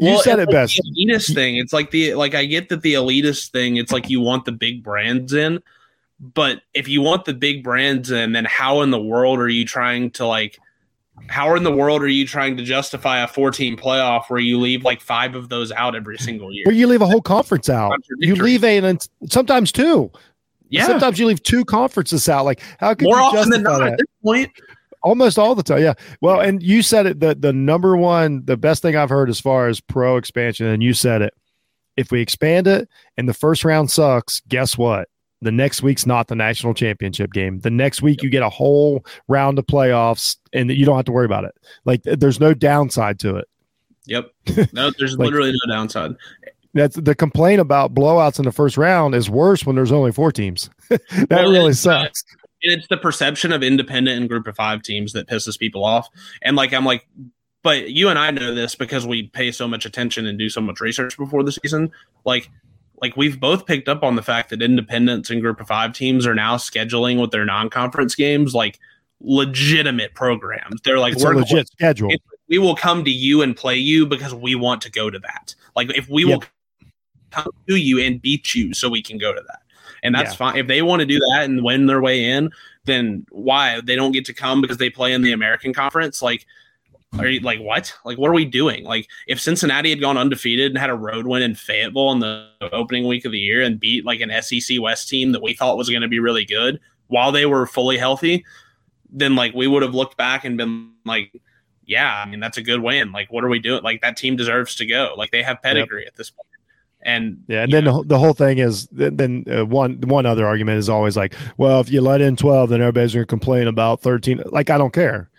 You Well, said it like best. The elitist thing. It's like the like I get that the elitist thing. It's like you want the big brands in, but if you want the big brands in, then how in the world are you trying to like? How in the world are you trying to justify a 14 playoff where you leave like five of those out every single year? Where you leave a whole conference out. You leave a and sometimes two. yeah, Sometimes you leave two conferences out. Like how can more you often than not that? at this point. Almost all the time, yeah. Well, and you said it. The the number one, the best thing I've heard as far as pro expansion, and you said it. If we expand it and the first round sucks, guess what? The next week's not the national championship game. The next week you get a whole round of playoffs, and you don't have to worry about it. Like there's no downside to it. Yep. No, there's Like- literally no downside. That's the complaint about blowouts in the first round is worse when there's only four teams. that Well, really sucks. And it's the perception of independent and group of five teams that pisses people off. And like I'm like, but you and I know this because we pay so much attention and do so much research before the season. Like, like we've both picked up on the fact that independents and group of five teams are now scheduling with their non-conference games like legitimate programs. They're like It's we're legit schedule. it- we will come to you and play you because we want to go to that. Like if we will come to you and beat you so we can go to that. And that's Yeah. fine. If they want to do that and win their way in, then why? They don't get to come because they play in the American conference. Like are you like what? Like what are we doing? Like if Cincinnati had gone undefeated and had a road win in Fayetteville in the opening week of the year and beat like an SEC West team that we thought was going to be really good while they were fully healthy, then like we would have looked back and been like, yeah, I mean that's a good win. Like what are we doing? Like that team deserves to go. Like they have pedigree at this point. And Yeah, and then the, the whole thing is then, uh, one one other argument is always like, well, if you let in twelve, then everybody's going to complain about thirteen. Like I don't care.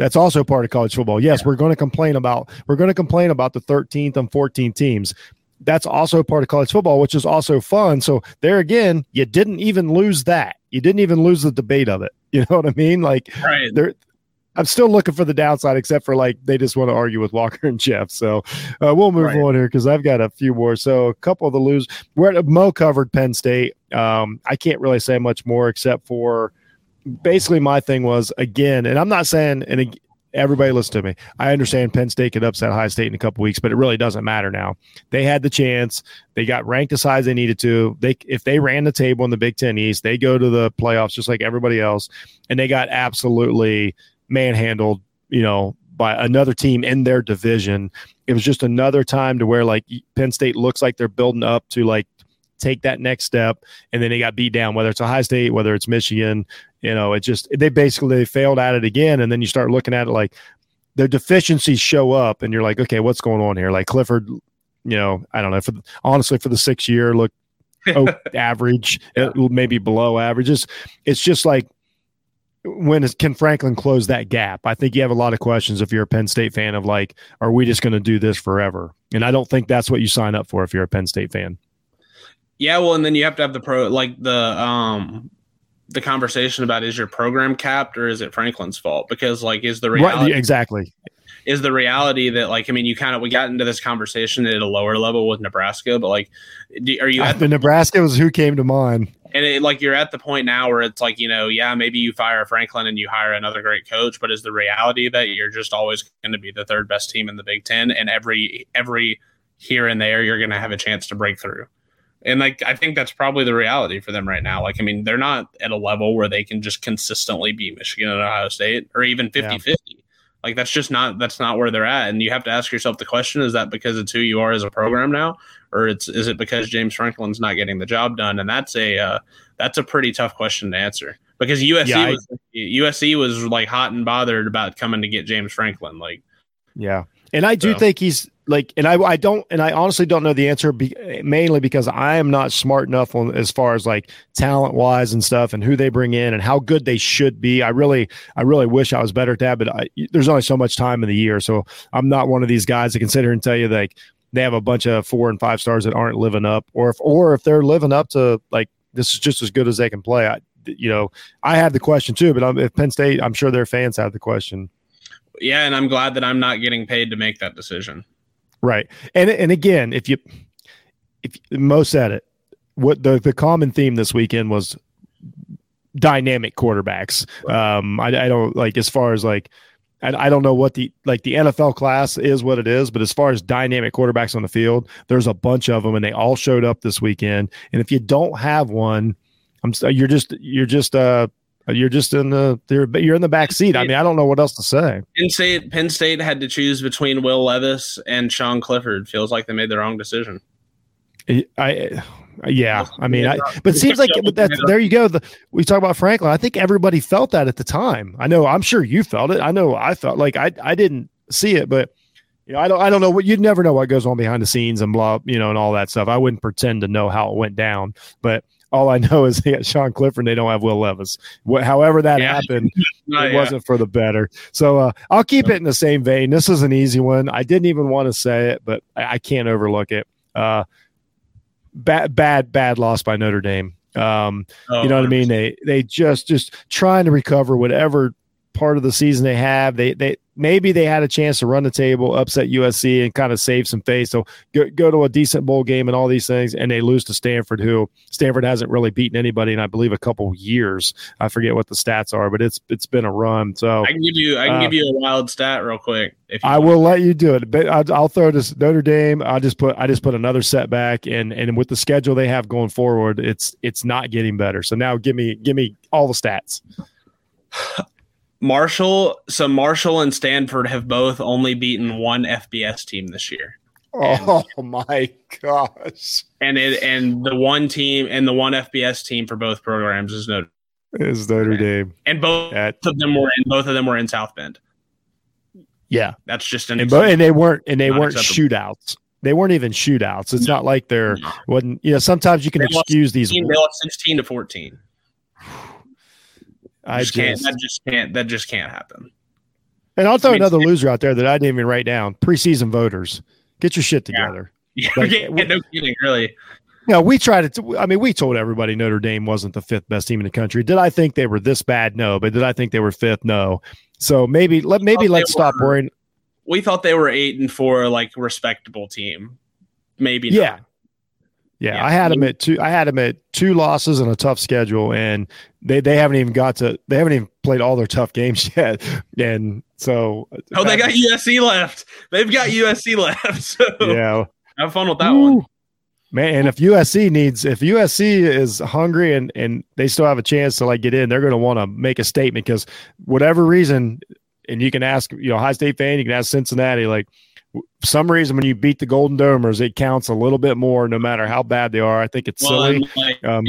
That's also part of college football. Yes, yeah. we're going to complain about we're going to complain about the 13th and 14th teams. That's also part of college football, which is also fun. So there again, you didn't even lose that. You didn't even lose the debate of it. You know what I mean? Like right. there I'm still looking for the downside, except for like they just want to argue with Walker and Jeff. So uh, we'll move right. on here because I've got a few more. So a couple of the lose. We're at Mo covered Penn State. Um, I can't really say much more except for basically my thing was again, and I'm not saying and everybody listen to me. I understand Penn State could upset High State in a couple weeks, but it really doesn't matter now. They had the chance. They got ranked as high as they needed to. They if they ran the table in the Big Ten East, they go to the playoffs just like everybody else, and they got absolutely manhandled. You know. By another team in their division. It was just another time to where like Penn State looks like they're building up to like take that next step and then they got beat down whether it's ohio state whether it's michigan you know, it just they basically they failed at it again, and then you start looking at it like their deficiencies show up, and you're like, okay, what's going on here? Like Clifford, you know, I don't know. For honestly, for the six year, look oh, average, maybe below average. It's, it's just like when is, can Franklin close that gap? I think you have a lot of questions if you're a Penn State fan of like, are we just going to do this forever? And I don't think that's what you sign up for if you're a Penn State fan. Yeah, well, and then you have to have the pro like the um the conversation about is your program capped or is it Franklin's fault? Because like is the reality right, exactly is the reality that like I mean you kind of we got into this conversation at a lower level with Nebraska, but like do, are you at the, the Nebraska was who came to mind? And it, like you're at the point now where it's like you know yeah maybe you fire Franklin and you hire another great coach, but is the reality that you're just always going to be the third best team in the Big Ten and every every here and there you're going to have a chance to break through. And like I think that's probably the reality for them right now. Like I mean, they're not at a level where they can just consistently beat Michigan and Ohio State or even 50-50. Yeah. Like that's just not that's not where they're at. And you have to ask yourself the question, is that because it's who you are as a program now? Or it's is it because James Franklin's not getting the job done? And that's a uh, that's a pretty tough question to answer. Because USC yeah, I, was USC was like hot and bothered about coming to get James Franklin. Like Yeah. And I do so. think he's like, and I, I don't, and I honestly don't know the answer be, mainly because I am not smart enough on as far as like talent wise and stuff and who they bring in and how good they should be. I really, I really wish I was better at that, but I, there's only so much time in the year. So I'm not one of these guys that can sit here and tell you like they have a bunch of four and five stars that aren't living up or if, or if they're living up to like, this is just as good as they can play. I, you know, I have the question too, but I'm, if Penn State, I'm sure their fans have the question. Yeah, and I'm glad that I'm not getting paid to make that decision. Right. And and again, if you if Mo said it, what the the common theme this weekend was dynamic quarterbacks. Um, I, I don't like as far as like I, I don't know what the like the NFL class is what it is, but as far as dynamic quarterbacks on the field, there's a bunch of them, and they all showed up this weekend. And if you don't have one, I'm you're just you're just uh Uh, you're just in the you're you're in the back seat. I mean, I don't know what else to say. Penn State, Penn State had to choose between Will Levis and Sean Clifford. Feels like they made the wrong decision. I, yeah, I mean, I, but it seems like but that's there you go. The, we talk about Franklin. I think everybody felt that at the time. I know. I'm sure you felt it. I know. I felt like I I didn't see it, but you know, I don't I don't know what you'd never know what goes on behind the scenes and blah, you know, and all that stuff. I wouldn't pretend to know how it went down, but all I know is they got Sean Clifford and they don't have Will Levis. What, however that yeah. happened, it yeah. wasn't for the better. So uh, I'll keep it in the same vein. This is an easy one. I didn't even want to say it, but I, I can't overlook it. Uh, bad, bad, bad loss by Notre Dame. Um, oh, you know what I mean? They they just just trying to recover whatever part of the season they have. They they maybe they had a chance to run the table, upset USC, and kind of save some face. So go, go to a decent bowl game and all these things, and they lose to Stanford, who Stanford hasn't really beaten anybody in I believe a couple years. I forget what the stats are, but it's it's been a run. So I can give you I can uh, give you a wild stat real quick. If I will let you do it, but I'll, I'll throw this Notre Dame. I just put I just put another setback, and and with the schedule they have going forward, it's it's not getting better. So now give me give me all the stats. Marshall, so Marshall and Stanford have both only beaten one FBS team this year. And, oh my gosh! And it and the one team and the one FBS team for both programs is Notre is Notre Dame, and both At, of them were in both of them were in South Bend. Yeah, that's just an and, bo- and they weren't and they weren't shootouts. They weren't even shootouts. It's no. not like they're wasn't you know sometimes you can they excuse 16, these. They lost sixteen to fourteen. I just, can't. That just can't. That just can't happen. And I'll throw I mean, another loser out there that I didn't even write down. Preseason voters, get your shit together. Yeah, like, yeah no kidding, really. You know, we tried to. I mean, we told everybody Notre Dame wasn't the fifth best team in the country. Did I think they were this bad? No, but did I think they were fifth? No. So maybe let maybe let's stop worrying. We thought they were eight and four, like respectable team. Maybe yeah. Not. Yeah, yeah, I had them at two. I had them at two losses and a tough schedule, and they they haven't even got to. They haven't even played all their tough games yet, and so. Uh, oh, they got USC left. They've got USC left. So yeah, have fun with that Ooh. one. Man, and if USC needs, if USC is hungry and and they still have a chance to like get in, they're going to want to make a statement because whatever reason, and you can ask, you know, high state fan, you can ask Cincinnati, like some reason when you beat the Golden Domers, it counts a little bit more, no matter how bad they are. I think it's well, silly. Like, um,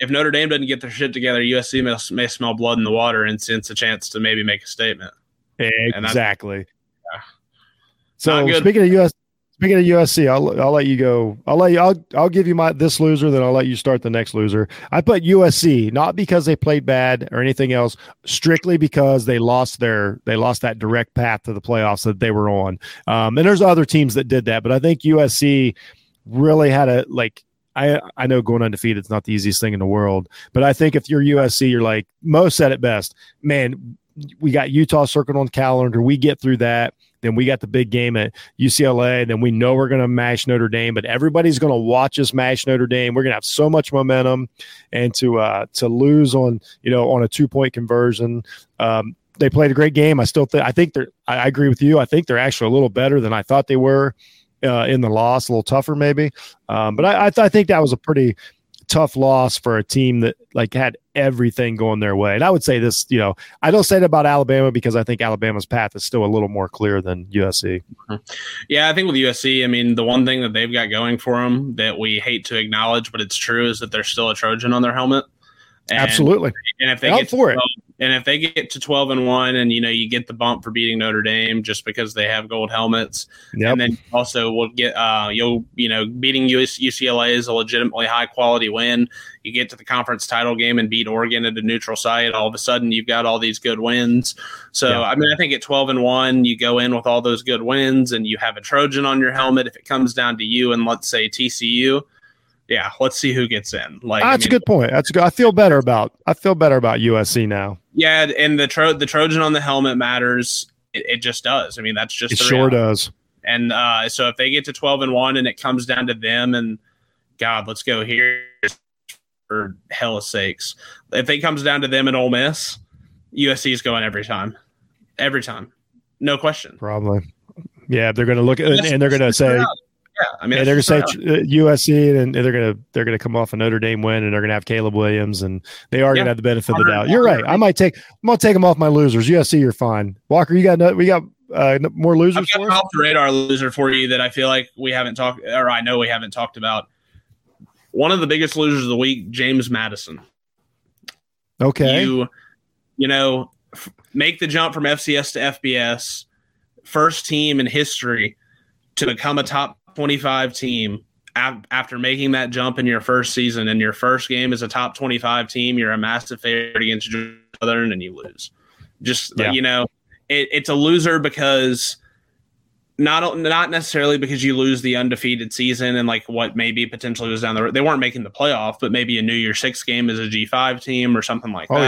if Notre Dame doesn't get their shit together, USC may, may, smell blood in the water and sense a chance to maybe make a statement. Exactly. Yeah. So speaking of US, Speaking of USC, I'll I'll let you go. I'll let you. I'll I'll give you my this loser, then I'll let you start the next loser. I put USC not because they played bad or anything else, strictly because they lost their they lost that direct path to the playoffs that they were on. Um, and there's other teams that did that, but I think USC really had a like. I I know going undefeated is not the easiest thing in the world, but I think if you're USC, you're like most said it best. Man, we got Utah circled on calendar. We get through that then we got the big game at UCLA. Then we know we're going to mash Notre Dame, but everybody's going to watch us mash Notre Dame. We're going to have so much momentum, and to uh, to lose on you know on a two point conversion. Um, they played a great game. I still think I think they're. I, I agree with you. I think they're actually a little better than I thought they were uh, in the loss. A little tougher maybe, um, but I I, th- I think that was a pretty tough loss for a team that like had everything going their way. And I would say this, you know, I don't say it about Alabama because I think Alabama's path is still a little more clear than USC. Mm-hmm. Yeah, I think with USC, I mean, the one thing that they've got going for them that we hate to acknowledge, but it's true, is that they're still a Trojan on their helmet. And, Absolutely. And if they get for it, and if they get to 12 and 1 and you know you get the bump for beating Notre Dame just because they have gold helmets yep. and then also we'll get uh you'll you know beating US, UCLA is a legitimately high quality win you get to the conference title game and beat Oregon at a neutral site all of a sudden you've got all these good wins so yep. I mean I think at 12 and 1 you go in with all those good wins and you have a Trojan on your helmet if it comes down to you and let's say TCU yeah, let's see who gets in. Like that's I mean, a good point. That's good. I feel better about I feel better about USC now. Yeah, and the tro- the Trojan on the helmet matters. It, it just does. I mean, that's just it sure does. And uh, so if they get to twelve and one, and it comes down to them, and God, let's go here for hell's sakes. If it comes down to them and Ole Miss, USC is going every time, every time, no question. Probably. Yeah, they're going to look at and they're going to say. Yeah, I mean, they're going to say USC, uh, and they're going to they're going to come off a Notre Dame win, and they're going to have Caleb Williams, and they are yeah. going to have the benefit of the doubt. You're right. I might take I'm going to take them off my losers. USC, you're fine. Walker, you got no, we got uh, more losers. I've got off the radar loser for you that I feel like we haven't talked, or I know we haven't talked about. One of the biggest losers of the week, James Madison. Okay, you you know f- make the jump from FCS to FBS, first team in history to become a top 25 team after making that jump in your first season and your first game as a top 25 team, you're a massive favorite against Southern and you lose. Just yeah. you know, it, it's a loser because not not necessarily because you lose the undefeated season and like what maybe potentially was down the road. They weren't making the playoff, but maybe a New Year Six game as a G five team or something like oh, that.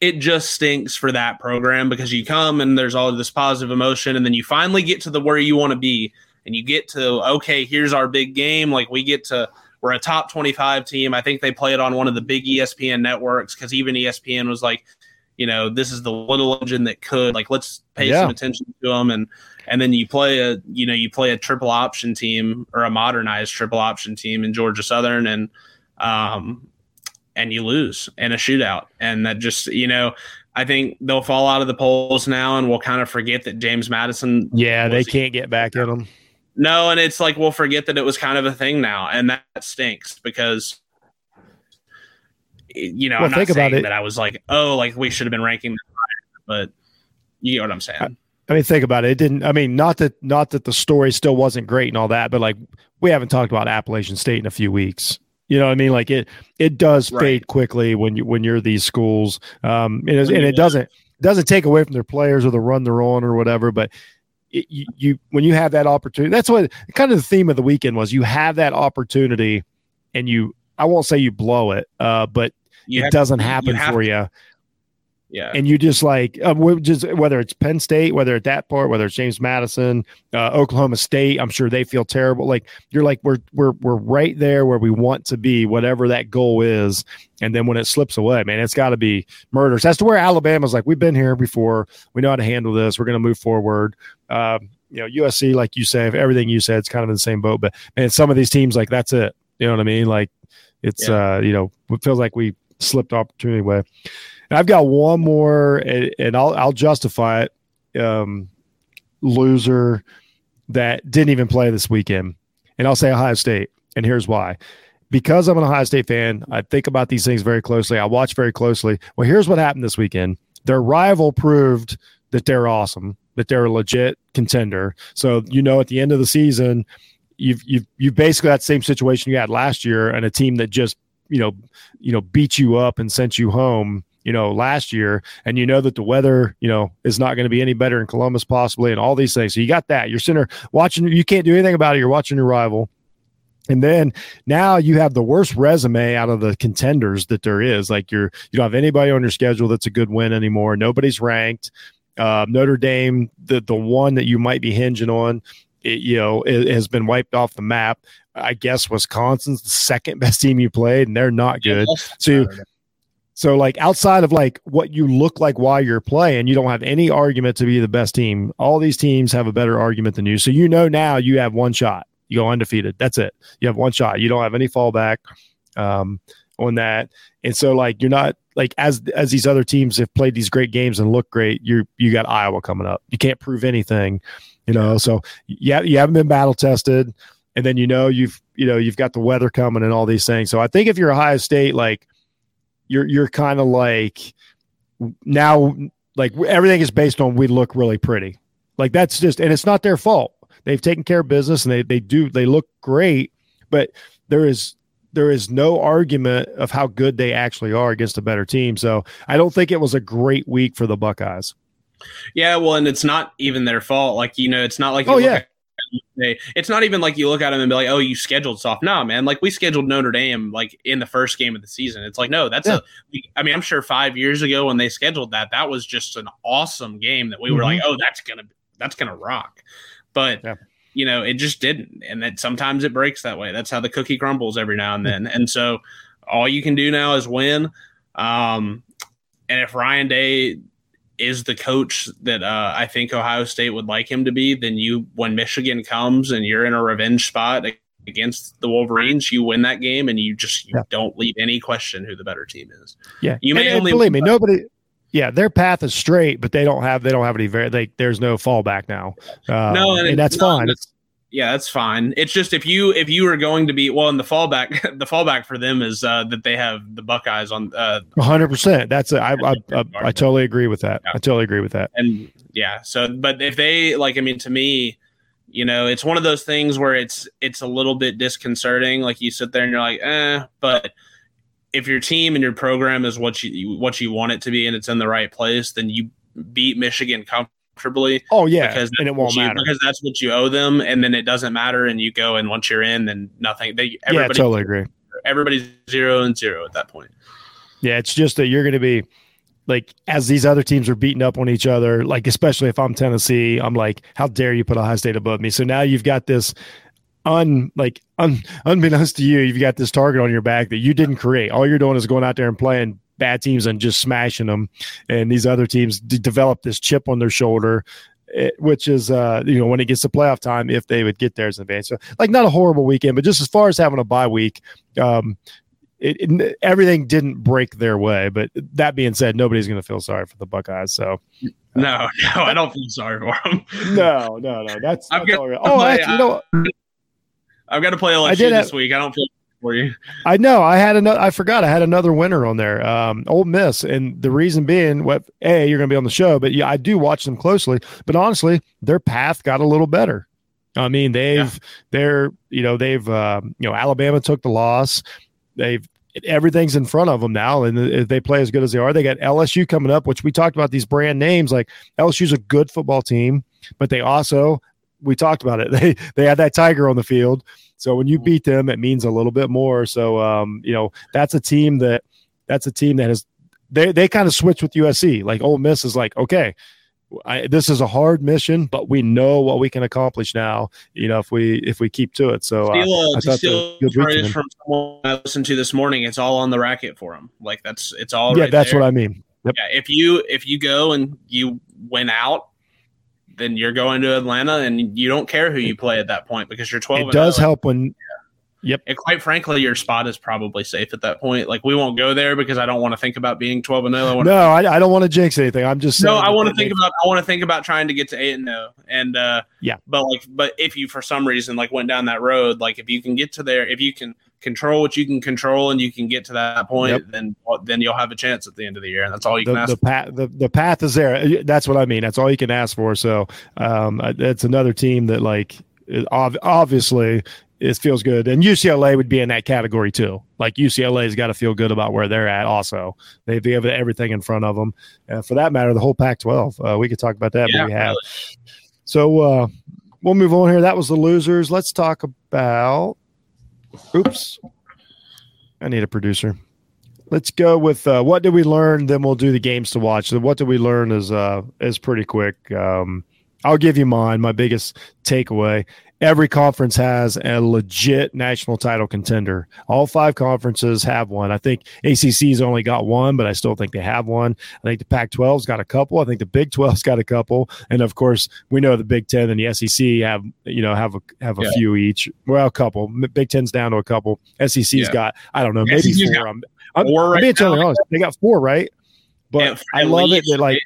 Yeah. It just stinks for that program because you come and there's all this positive emotion, and then you finally get to the where you want to be, and you get to okay, here's our big game. Like we get to we're a top 25 team. I think they play it on one of the big ESPN networks because even ESPN was like, you know, this is the little engine that could like let's pay yeah. some attention to them and and then you play a you know you play a triple option team or a modernized triple option team in Georgia Southern and um and you lose in a shootout. And that just you know I think they'll fall out of the polls now and we'll kind of forget that James Madison yeah they can't get back at them no, and it's like we'll forget that it was kind of a thing now, and that stinks because you know well, I'm not saying that I was like, oh, like we should have been ranking higher, but you know what I'm saying. I, I mean, think about it. It didn't. I mean, not that not that the story still wasn't great and all that, but like we haven't talked about Appalachian State in a few weeks. You know what I mean? Like it it does right. fade quickly when you when you're these schools. Um, and, and it doesn't doesn't take away from their players or the run they're on or whatever, but it, you, you when you have that opportunity, that's what kind of the theme of the weekend was. You have that opportunity, and you I won't say you blow it, uh, but You it doesn't you happen have for to- you Yeah. and you just like uh, just whether it's Penn State, whether at that part, whether it's James Madison, uh, Oklahoma State, I'm sure they feel terrible. Like you're like we're we're we're right there where we want to be, whatever that goal is. And then when it slips away, man, it's got to be murders. That's to where Alabama's like we've been here before. We know how to handle this. We're going to move forward. Um, you know, USC, like you say, everything you said, it's kind of in the same boat. But man, some of these teams, like that's it. You know what I mean? Like it's uh, you know, it feels like we slipped opportunity away. And I've got one more, and, and I'll I'll justify it. Um, loser that didn't even play this weekend, and I'll say Ohio State, and here's why. Because I'm an Ohio State fan, I think about these things very closely. I watch very closely. Well, here's what happened this weekend. Their rival proved that they're awesome, that they're a legit contender. So you know, at the end of the season, you've you've you've basically that same situation you had last year, and a team that just you know you know beat you up and sent you home you know last year and you know that the weather you know is not going to be any better in columbus possibly and all these things. So you got that. You're sitting there watching you can't do anything about it. You're watching your rival. And then now you have the worst resume out of the contenders that there is. Like you're you don't have anybody on your schedule that's a good win anymore. Nobody's ranked. Uh, notre dame the the one that you might be hinging on it, you know it has been wiped off the map. I guess Wisconsin's the second best team you played, and they're not good. So, you, so like outside of like what you look like while you're playing, you don't have any argument to be the best team. All these teams have a better argument than you. So you know now you have one shot. You go undefeated. That's it. You have one shot. You don't have any fallback um, on that. And so like you're not like as as these other teams have played these great games and look great. You you got Iowa coming up. You can't prove anything, you know. So yeah, you haven't been battle tested and then you know you've you know you've got the weather coming and all these things. So I think if you're Ohio State, like you're you're kind of like now like everything is based on we look really pretty. Like that's just and it's not their fault. They've taken care of business and they they do they look great, but there is there is no argument of how good they actually are against a better team. So I don't think it was a great week for the Buckeyes. Yeah, well, and it's not even their fault. Like you know, it's not like Oh yeah. It's not even like you look at them and be like, "Oh, you scheduled soft." No, man. Like we scheduled Notre Dame like in the first game of the season. It's like, no, that's Yeah. a. I mean, I'm sure five years ago when they scheduled that, that was just an awesome game that we were Mhm. like, "Oh, that's gonna that's gonna rock," but. Yeah. You know, it just didn't, and that sometimes it breaks that way. That's how the cookie crumbles every now and then. And so, all you can do now is win. Um, and if Ryan Day is the coach that uh, I think Ohio State would like him to be, then you, when Michigan comes and you're in a revenge spot against the Wolverines, you win that game and you just you Yeah. don't leave any question who the better team is. Yeah, You may And- and only- believe me. Nobody. Yeah, their path is straight, but they don't have they don't have any very. They, there's no fallback now. Uh, No, and and, that's no, fine. that's- Yeah, that's fine. It's just if you if you are going to be well, and the fallback the fallback for them is uh, that they have the Buckeyes on uh, One hundred percent. That's a, I, I, I, I totally agree with that. I totally agree with that. and yeah so but if they like i mean to me you know it's one of those things where it's it's a little bit disconcerting like you sit there and you're like eh but if your team and your program is what you what you want it to be and it's in the right place then you beat michigan comfortably Oh yeah, because and it won't you- matter. because that's what you owe them and then it doesn't matter and you go and once you're in then nothing they Yeah, everybody totally agree. everybody's zero and zero at that point Yeah, it's just that you're going to be like as these other teams are beating up on each other. Like especially if I'm Tennessee, I'm like, how dare you put Ohio State above me? So now you've got this un like un, unbeknownst to you, you've got this target on your back that you didn't create. All you're doing is going out there and playing bad teams and just smashing them. And these other teams d- develop this chip on their shoulder. eh, which is, uh, you know, when it gets to playoff time, if they would get there as an advance. So, like, not a horrible weekend, but just as far as having a bye week, um, it, it- everything didn't break their way. But that being said, nobody's going to feel sorry for the Buckeyes. So no no i don't feel sorry for them no, no, no. That's, that's got- all right. Oh, my, actually, you know, i've got to play LSU I this have- week i don't feel for you I know I had another. I forgot I had another winner on there. Um, Ole Miss, and the reason being, what a you're going to be on the show, but yeah, I do watch them closely. But honestly, their path got a little better. I mean, they've Yeah. they're you know they've um, you know Alabama took the loss. They've everything's in front of them now, and if they play as good as they are, they got LSU coming up, which we talked about these brand names. Like LSU's a good football team, but they also we talked about it. They they had that tiger on the field, so when you beat them, it means a little bit more. So um, you know that's a team that that's a team that has they they kind of switch with USC. Like Ole Miss is like okay. I, this is a hard mission, but we know what we can accomplish now. You know, if we if we keep to it. So uh, uh, to steal good from someone I listened to this morning, it's all on the racket for them. Like that's it's all. Yeah, right that's there. what I mean. Yep. Yeah, if you if you go and you win out, then you're going to Atlanta, and you don't care who you play at that point because you're 12. It does help when Yep. And quite frankly, your spot is probably safe at that point. Like we won't go there because I don't want to think about being twelve and zero. No, I, I, don't want to jinx anything. I'm just no. I want to think about. I want to think about trying to get to eight and zero. And uh, yeah, but like, but if you for some reason like went down that road, like if you can get to there, if you can control what you can control and you can get to that point, yep. then then you'll have a chance at the end of the year, and that's all you the, can ask. The path, the, the path is there. That's what I mean. That's all you can ask for. So um, it's another team that like obviously it feels good. And UCLA would be in that category too. Like UCLA's got to feel good about where they're at. Also, they have everything in front of them. Uh, for that matter, the whole Pac-12. Uh, we could talk about that, yeah, but we have. Really. So uh, we'll move on here. That was the losers. Let's talk about. Oops, I need a producer. Let's go with uh, what did we learn. Then we'll do the games to watch. So what did we learn is uh is pretty quick. Um, I'll give you mine. My biggest takeaway every conference has a legit national title contender. All five conferences have one. I think ACC's only got one, but I still think they have one. I think the Pac 12's got a couple. I think the Big 12's got a couple. And of course, we know the Big 10 and the SEC have, you know, have a, have a yeah. few each. Well, a couple. Big 10's down to a couple. SEC's yeah. got, I don't know, maybe SEC's four. I'm, I'm, four I'm being totally honest. They got four, right? But I love it that like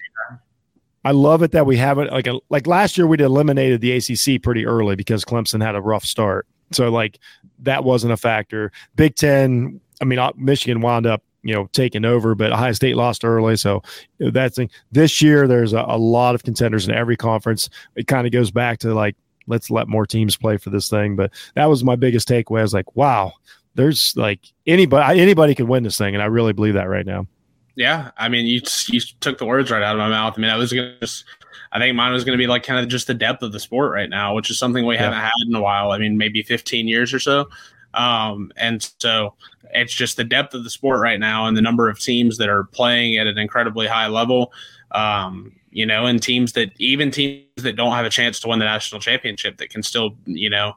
I love it that we haven't like a, like last year we'd eliminated the ACC pretty early because Clemson had a rough start. So like that wasn't a factor. Big Ten, I mean, uh, Michigan wound up you know taking over, but Ohio State lost early. So that's this year. There's a, a lot of contenders in every conference. It kind of goes back to like let's let more teams play for this thing. But that was my biggest takeaway. I was like, wow, there's like anybody anybody can win this thing, and I really believe that right now. Yeah, I mean, you you took the words right out of my mouth. I mean, I was gonna just, I think mine was gonna be like kind of just the depth of the sport right now, which is something we yeah. haven't had in a while. I mean, maybe 15 years or so. Um, and so it's just the depth of the sport right now and the number of teams that are playing at an incredibly high level. Um, you know, and teams that even teams that don't have a chance to win the national championship that can still, you know,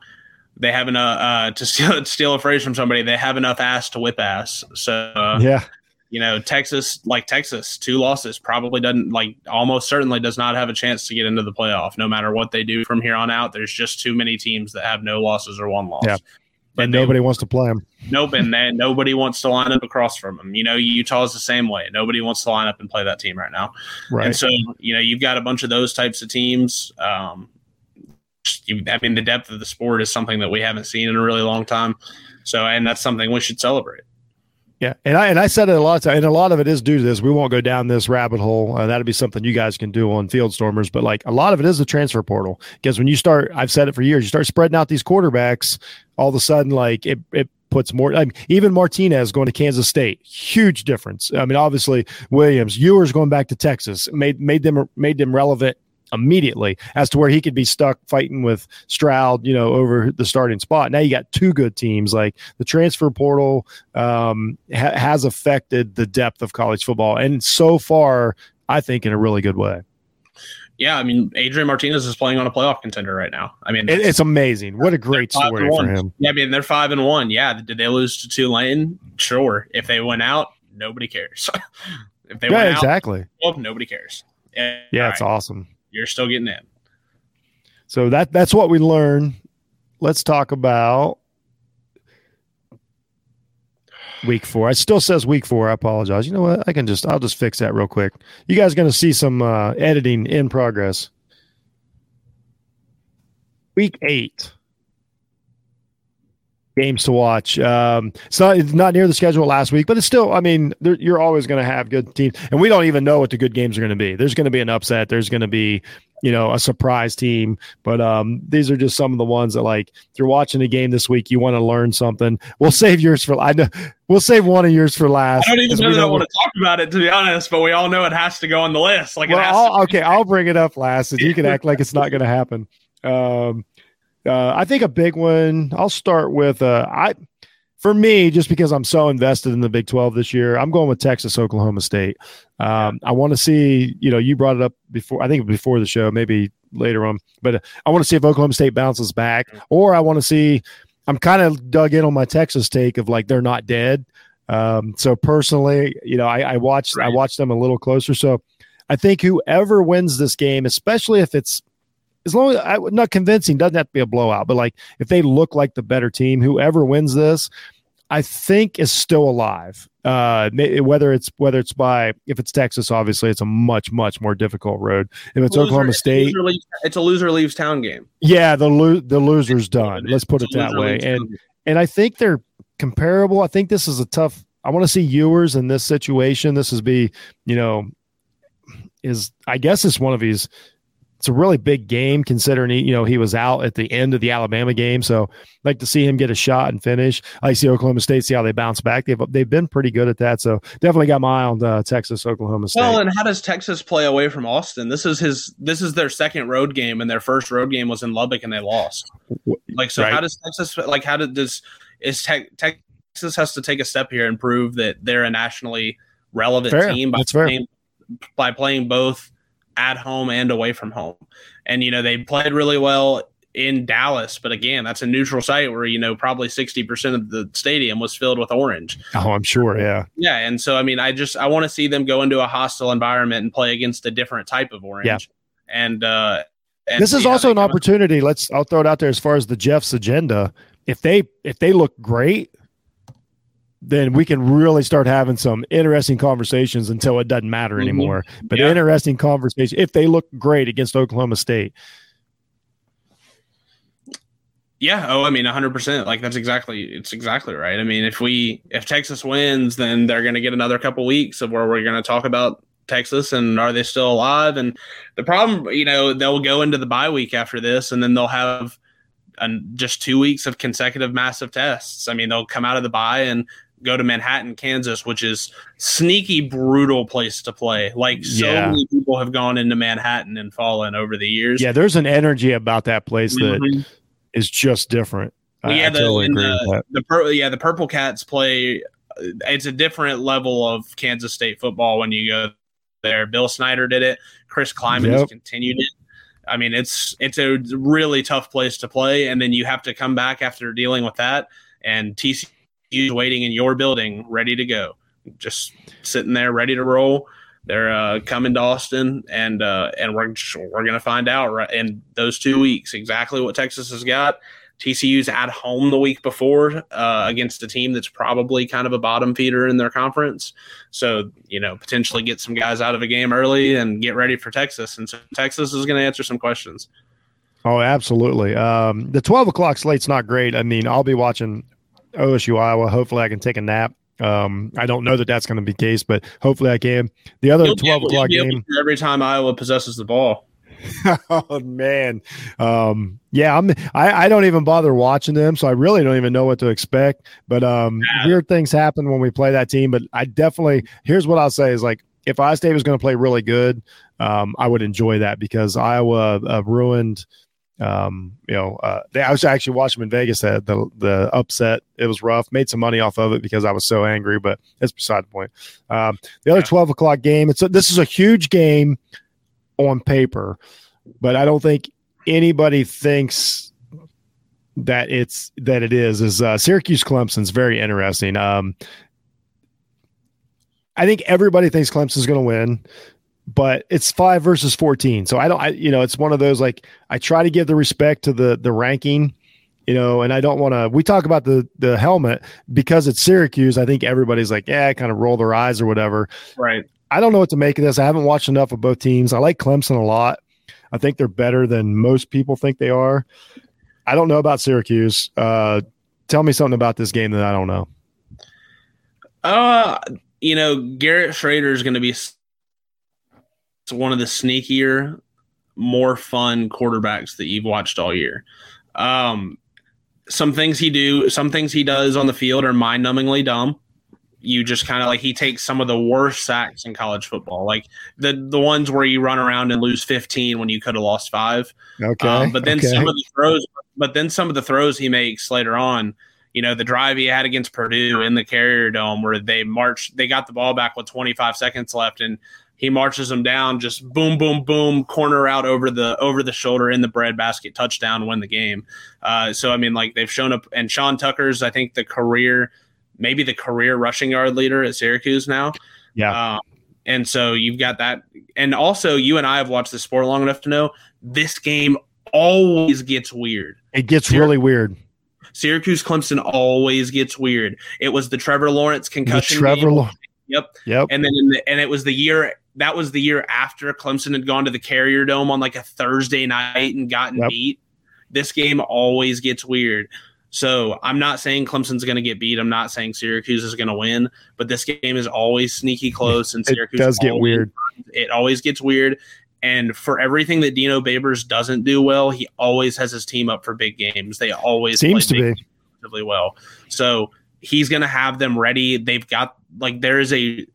they have enough uh, to steal steal a phrase from somebody. They have enough ass to whip ass. So uh, yeah, you know, Texas, like Texas, two losses probably doesn't like almost certainly does not have a chance to get into the playoff. No matter what they do from here on out, there's just too many teams that have no losses or one loss. Yeah. But and nobody wants to play them. Nope, and then nobody wants to line up across from them. You know, Utah is the same way. Nobody wants to line up and play that team right now. Right. And so, you know, you've got a bunch of those types of teams. Um, I mean, the depth of the sport is something that we haven't seen in a really long time. So, and that's something we should celebrate. Yeah, and I and I said it a lot of and a lot of it is due to this. We won't go down this rabbit hole. Uh, that'd be something you guys can do on Field Stormers. But like a lot of it is the transfer portal because when you start, I've said it for years, you start spreading out these quarterbacks, all of a sudden, like it it puts more. I mean, even Martinez going to Kansas State, huge difference. I mean, obviously Williams, Ewers going back to Texas made made them made them relevant immediately as to where he could be stuck fighting with Stroud, you know, over the starting spot. Now you got two good teams. Like the transfer portal um, ha- has affected the depth of college football, and so far, I think in a really good way. Yeah, I mean, Adrian Martinez is playing on a playoff contender right now. I mean, it's amazing. What a great story for him. Yeah, I mean, they're five and one. Yeah, did they lose to Tulane? Sure. If they went out, nobody cares. if they yeah, went exactly. out, well, nobody cares. And, yeah, it's right. awesome you're still getting in. So that that's what we learn. Let's talk about week four. It still says week four. I apologize. You know what? I can just I'll just fix that real quick. You guys going to see some uh, editing in progress. Week eight. Games to watch. Um, it's not it's not near the schedule last week, but it's still. I mean, you're always going to have good teams, and we don't even know what the good games are going to be. There's going to be an upset. There's going to be you know a surprise team, but um, these are just some of the ones that like if you're watching a game this week, you want to learn something. We'll save yours for. I know we'll save one of yours for last. I don't even know that I want to talk about it to be honest, but we all know it has to go on the list. Like, well, I'll, okay, I'll bring it up last, and you can act like it's not going to happen. Um, uh, I think a big one. I'll start with uh, I. For me, just because I'm so invested in the Big 12 this year, I'm going with Texas, Oklahoma State. Um, I want to see, you know, you brought it up before, I think before the show, maybe later on, but I want to see if Oklahoma State bounces back, or I want to see. I'm kind of dug in on my Texas take of like they're not dead. Um, so personally, you know, I, I watched right. I watched them a little closer. So I think whoever wins this game, especially if it's as long as I not convincing, doesn't have to be a blowout, but like if they look like the better team, whoever wins this, I think is still alive. Uh, whether it's whether it's by if it's Texas, obviously it's a much much more difficult road. If it's loser, Oklahoma State, it's a, leaves, it's a loser leaves town game. Yeah, the lo- the loser's done. Let's put it that way. And and I think they're comparable. I think this is a tough. I want to see Ewers in this situation. This is be you know is I guess it's one of these it's a really big game considering he, you know he was out at the end of the Alabama game. So I'd like to see him get a shot and finish. I see Oklahoma State see how they bounce back. They've they've been pretty good at that. So definitely got my eye on uh, Texas Oklahoma State. Well, and how does Texas play away from Austin? This is his this is their second road game, and their first road game was in Lubbock, and they lost. Like so, right. how does Texas like how did this is te- Texas has to take a step here and prove that they're a nationally relevant fair. team by playing, by playing both at home and away from home. And, you know, they played really well in Dallas, but again, that's a neutral site where, you know, probably 60% of the stadium was filled with orange. Oh, I'm sure. Yeah. Yeah. And so, I mean, I just, I want to see them go into a hostile environment and play against a different type of orange. Yeah. And, uh, and this is also an opportunity. Let's, I'll throw it out there as far as the Jeff's agenda. If they, if they look great, then we can really start having some interesting conversations until it doesn't matter mm-hmm. anymore. Mm-hmm. But yeah. interesting conversation if they look great against Oklahoma State. Yeah. Oh, I mean, 100%. Like, that's exactly, it's exactly right. I mean, if we, if Texas wins, then they're going to get another couple weeks of where we're going to talk about Texas and are they still alive? And the problem, you know, they'll go into the bye week after this and then they'll have an, just two weeks of consecutive massive tests. I mean, they'll come out of the bye and go to Manhattan, Kansas, which is sneaky brutal place to play. Like so yeah. many people have gone into Manhattan and fallen over the years. Yeah, there's an energy about that place mm-hmm. that is just different. yeah, the, totally the, the pur- yeah the Purple Cats play. It's a different level of Kansas State football when you go there. Bill Snyder did it. Chris Klieman yep. has continued it. I mean, it's it's a really tough place to play, and then you have to come back after dealing with that. And TCU waiting in your building, ready to go, just sitting there, ready to roll. They're uh, coming to Austin, and uh, and we're we're gonna find out right in those two weeks exactly what Texas has got. TCU's at home the week before uh, against a team that's probably kind of a bottom feeder in their conference. So, you know, potentially get some guys out of a game early and get ready for Texas. And so Texas is going to answer some questions. Oh, absolutely. Um, the 12 o'clock slate's not great. I mean, I'll be watching OSU Iowa. Hopefully, I can take a nap. Um, I don't know that that's going to be the case, but hopefully I can. The other You'll twelve o'clock game every time Iowa possesses the ball. oh man, um, yeah, I'm. I, I don't even bother watching them, so I really don't even know what to expect. But um, yeah. weird things happen when we play that team. But I definitely here's what I'll say is like if Iowa State was going to play really good, um, I would enjoy that because Iowa uh, ruined um, you know, uh, they, I was actually watching in Vegas that the the upset. It was rough. Made some money off of it because I was so angry, but that's beside the point. Um, the other yeah. twelve o'clock game. It's a, this is a huge game on paper, but I don't think anybody thinks that it's that it is. Is uh, Syracuse Clemson's very interesting. Um, I think everybody thinks Clemson's going to win but it's five versus 14. So I don't, I, you know, it's one of those like I try to give the respect to the the ranking, you know, and I don't want to. We talk about the the helmet because it's Syracuse. I think everybody's like, yeah, kind of roll their eyes or whatever. Right. I don't know what to make of this. I haven't watched enough of both teams. I like Clemson a lot. I think they're better than most people think they are. I don't know about Syracuse. Uh, tell me something about this game that I don't know. Uh, you know, Garrett Shrader is going to be one of the sneakier, more fun quarterbacks that you've watched all year. Um, some things he do, some things he does on the field are mind-numbingly dumb. You just kind of like he takes some of the worst sacks in college football, like the the ones where you run around and lose 15 when you could have lost five. Okay, um, but then okay. some of the throws, but then some of the throws he makes later on you know, the drive he had against Purdue in the Carrier Dome where they marched, they got the ball back with 25 seconds left, and he marches them down, just boom, boom, boom, corner out over the over the shoulder in the breadbasket, touchdown, win the game. Uh, so I mean, like they've shown up, and Sean Tucker's, I think the career, maybe the career rushing yard leader at Syracuse now. Yeah. Um, and so you've got that, and also you and I have watched the sport long enough to know this game always gets weird. It gets really weird. Syracuse Clemson always gets weird. It was the Trevor Lawrence concussion. The Trevor Lawrence. Yep. Yep. And then the, and it was the year that was the year after Clemson had gone to the Carrier Dome on like a Thursday night and gotten Yep. beat. This game always gets weird. So I'm not saying Clemson's going to get beat. I'm not saying Syracuse is going to win, but this game is always sneaky close, and It Syracuse does get weird. It always gets weird. And for everything that Dino Babers doesn't do well, he always has his team up for big games. They always Seems to be. relatively well. So he's going to have them ready. They've got like there is a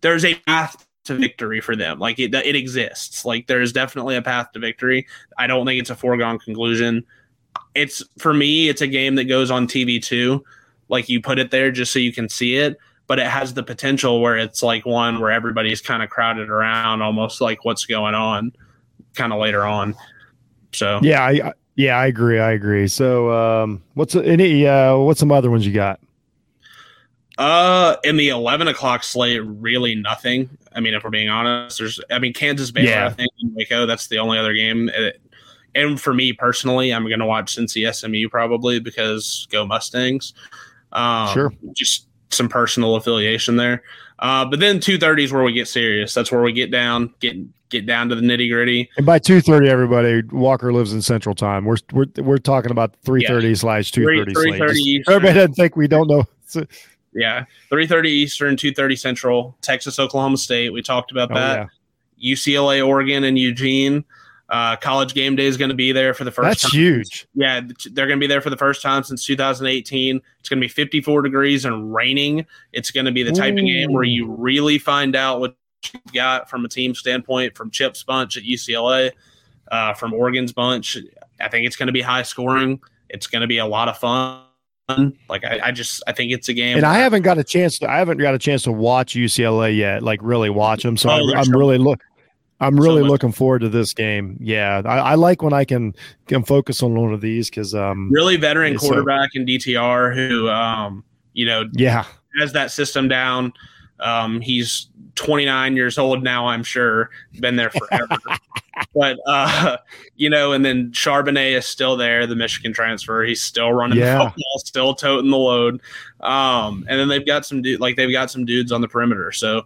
there's a path to victory for them. Like it it exists. Like there is definitely a path to victory. I don't think it's a foregone conclusion. It's for me. It's a game that goes on TV too. Like you put it there just so you can see it. But it has the potential where it's like one where everybody's kind of crowded around, almost like what's going on, kind of later on. So Yeah, I, yeah, I agree. I agree. So, um, what's any? Uh, what's some other ones you got? Uh, in the eleven o'clock slate, really nothing. I mean, if we're being honest, there's. I mean, Kansas Baylor. Yeah. I think in Waco. That's the only other game. It- and for me personally, I'm going to watch Cincy SMU probably because go Mustangs. Um, Sure. Just some personal affiliation there. Uh, but then two thirty is where we get serious. That's where we get down, get get down to the nitty gritty. And by two thirty, everybody, Walker lives in Central Time. We're we're we're talking about three thirty slash two thirty. three thirty Eastern. Everybody doesn't think we don't know. Yeah, three thirty Eastern, two thirty Central. Texas, Oklahoma State. We talked about oh, that. yeah. UCLA, Oregon, and Eugene. Uh, college game day is going to be there for the first That's time. huge. Yeah, they're going to be there for the first time since 2018. It's going to be 54 degrees and raining. It's going to be the type of game where you really find out what you've got from a team standpoint from Chip's bunch at UCLA, uh, from Oregon's bunch. I think it's going to be high scoring. It's going to be a lot of fun. Like I, I just I think it's a game. And I haven't got a chance to. I haven't got a chance to watch UCLA yet. Like really watch them. So Oh, I'm so- really look. I'm really much- looking forward to this game. Yeah, I, I like when I can can focus on one of these because um really veteran so- quarterback in DTR who um you know yeah has that system down. Um, he's 29 years old now, I'm sure. Been there forever. but, uh, you know, and then Charbonnet is still there, the Michigan transfer. He's still running Yeah. the football, still toting the load. Um, and then they've got some, du- like, they've got some dudes on the perimeter. So,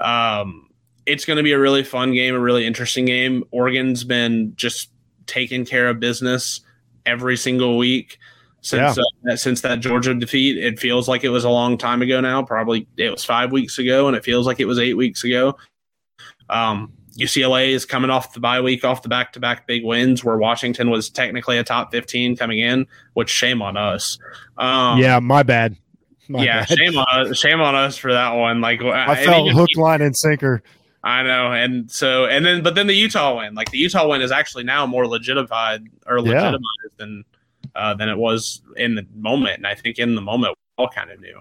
um, it's going to be a really fun game, a really interesting game. Oregon's been just taking care of business every single week since uh, since that Georgia defeat. It feels like it was a long time ago now. Probably it was five weeks ago, and it feels like it was eight weeks ago. Um, UCLA is coming off the bye week, off the back to back big wins, where Washington was technically a top fifteen coming in. Which shame on us. Um, yeah my bad. My yeah, bad. shame on us. Shame on us for that one. Like I felt hook, line, and sinker. I know, and so and then but then the Utah win, like the Utah win, is actually now more legitimized or Yeah. legitimized than uh, than it was in the moment. And I think in the moment we all kind of knew.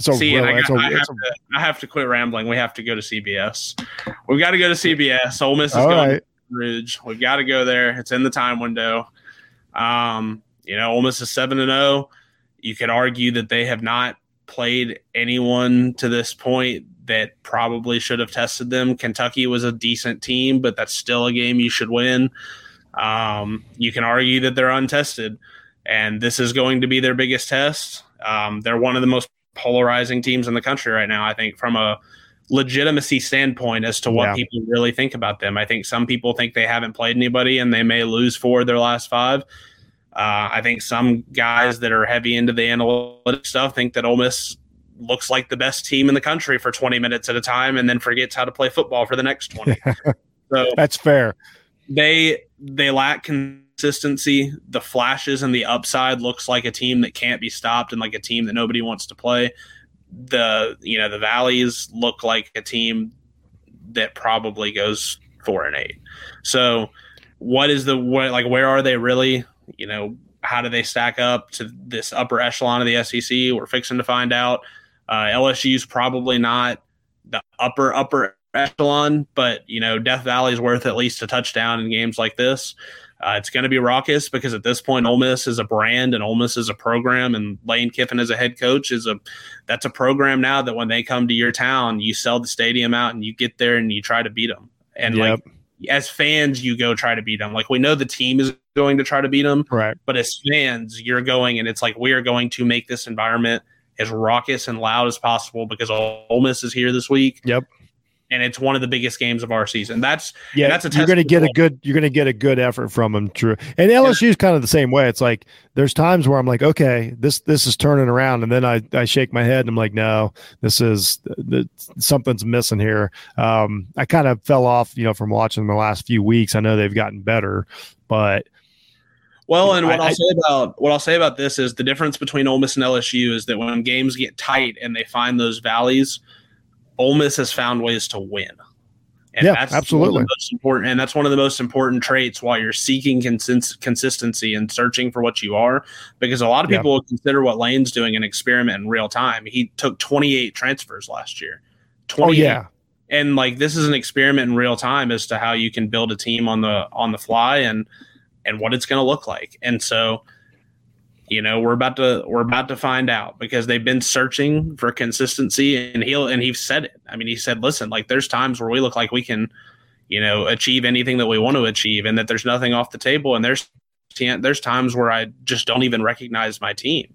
So See, and I, got, a, I, have to, I have to quit rambling. We have to go to CBS. We've got to go to CBS. Ole Miss is going right. to Ridge. We've got to go there. It's in the time window. Um, you know, Ole Miss is seven and zero. You could argue that they have not played anyone to this point that probably should have tested them. Kentucky was a decent team, but that's still a game you should win. Um, you can argue that they're untested, and this is going to be their biggest test. Um, they're one of the most polarizing teams in the country right now. I think from a legitimacy standpoint as to what Yeah. people really think about them. I think some people think they haven't played anybody and they may lose four of their last five. Uh, I think some guys that are heavy into the analytic stuff think that Ole Miss looks like the best team in the country for 20 minutes at a time and then forgets how to play football for the next 20. so that's fair. They they lack consistency. The flashes and the upside looks like a team that can't be stopped and like a team that nobody wants to play. The you know the valleys look like a team that probably goes four and eight. So what is the what like where are they really? You know, how do they stack up to this upper echelon of the SEC? We're fixing to find out. Uh, LSU's probably not the upper upper echelon, but you know, Death Valley is worth at least a touchdown in games like this. Uh, it's going to be raucous because at this point, Ole Miss is a brand and Ole Miss is a program, and Lane Kiffin as a head coach is a that's a program now that when they come to your town, you sell the stadium out and you get there and you try to beat them. And yep. like as fans, you go try to beat them. Like we know the team is going to try to beat them, right? But as fans, you're going and it's like we are going to make this environment as raucous and loud as possible because Ole Miss is here this week. Yep and it's one of the biggest games of our season. That's yeah. That's a you're going to get a good. You're going to get a good effort from them. True. And LSU is kind of the same way. It's like there's times where I'm like, okay, this this is turning around, and then I I shake my head and I'm like, no, this is the, something's missing here. Um, I kind of fell off, you know, from watching the last few weeks. I know they've gotten better, but. Well, and what I, will say about what I'll say about this is the difference between Ole Miss and LSU is that when games get tight and they find those valleys, Ole Miss has found ways to win. And yeah, that's absolutely most important, and that's one of the most important traits while you're seeking consist- consistency and searching for what you are. Because a lot of people yeah. consider what Lane's doing an experiment in real time. He took 28 transfers last year. 28. Oh yeah, and like this is an experiment in real time as to how you can build a team on the on the fly and and what it's going to look like. And so you know we're about to we're about to find out because they've been searching for consistency and he'll and he said it. I mean he said listen like there's times where we look like we can you know achieve anything that we want to achieve and that there's nothing off the table. And there's there's times where i just don't even recognize my team.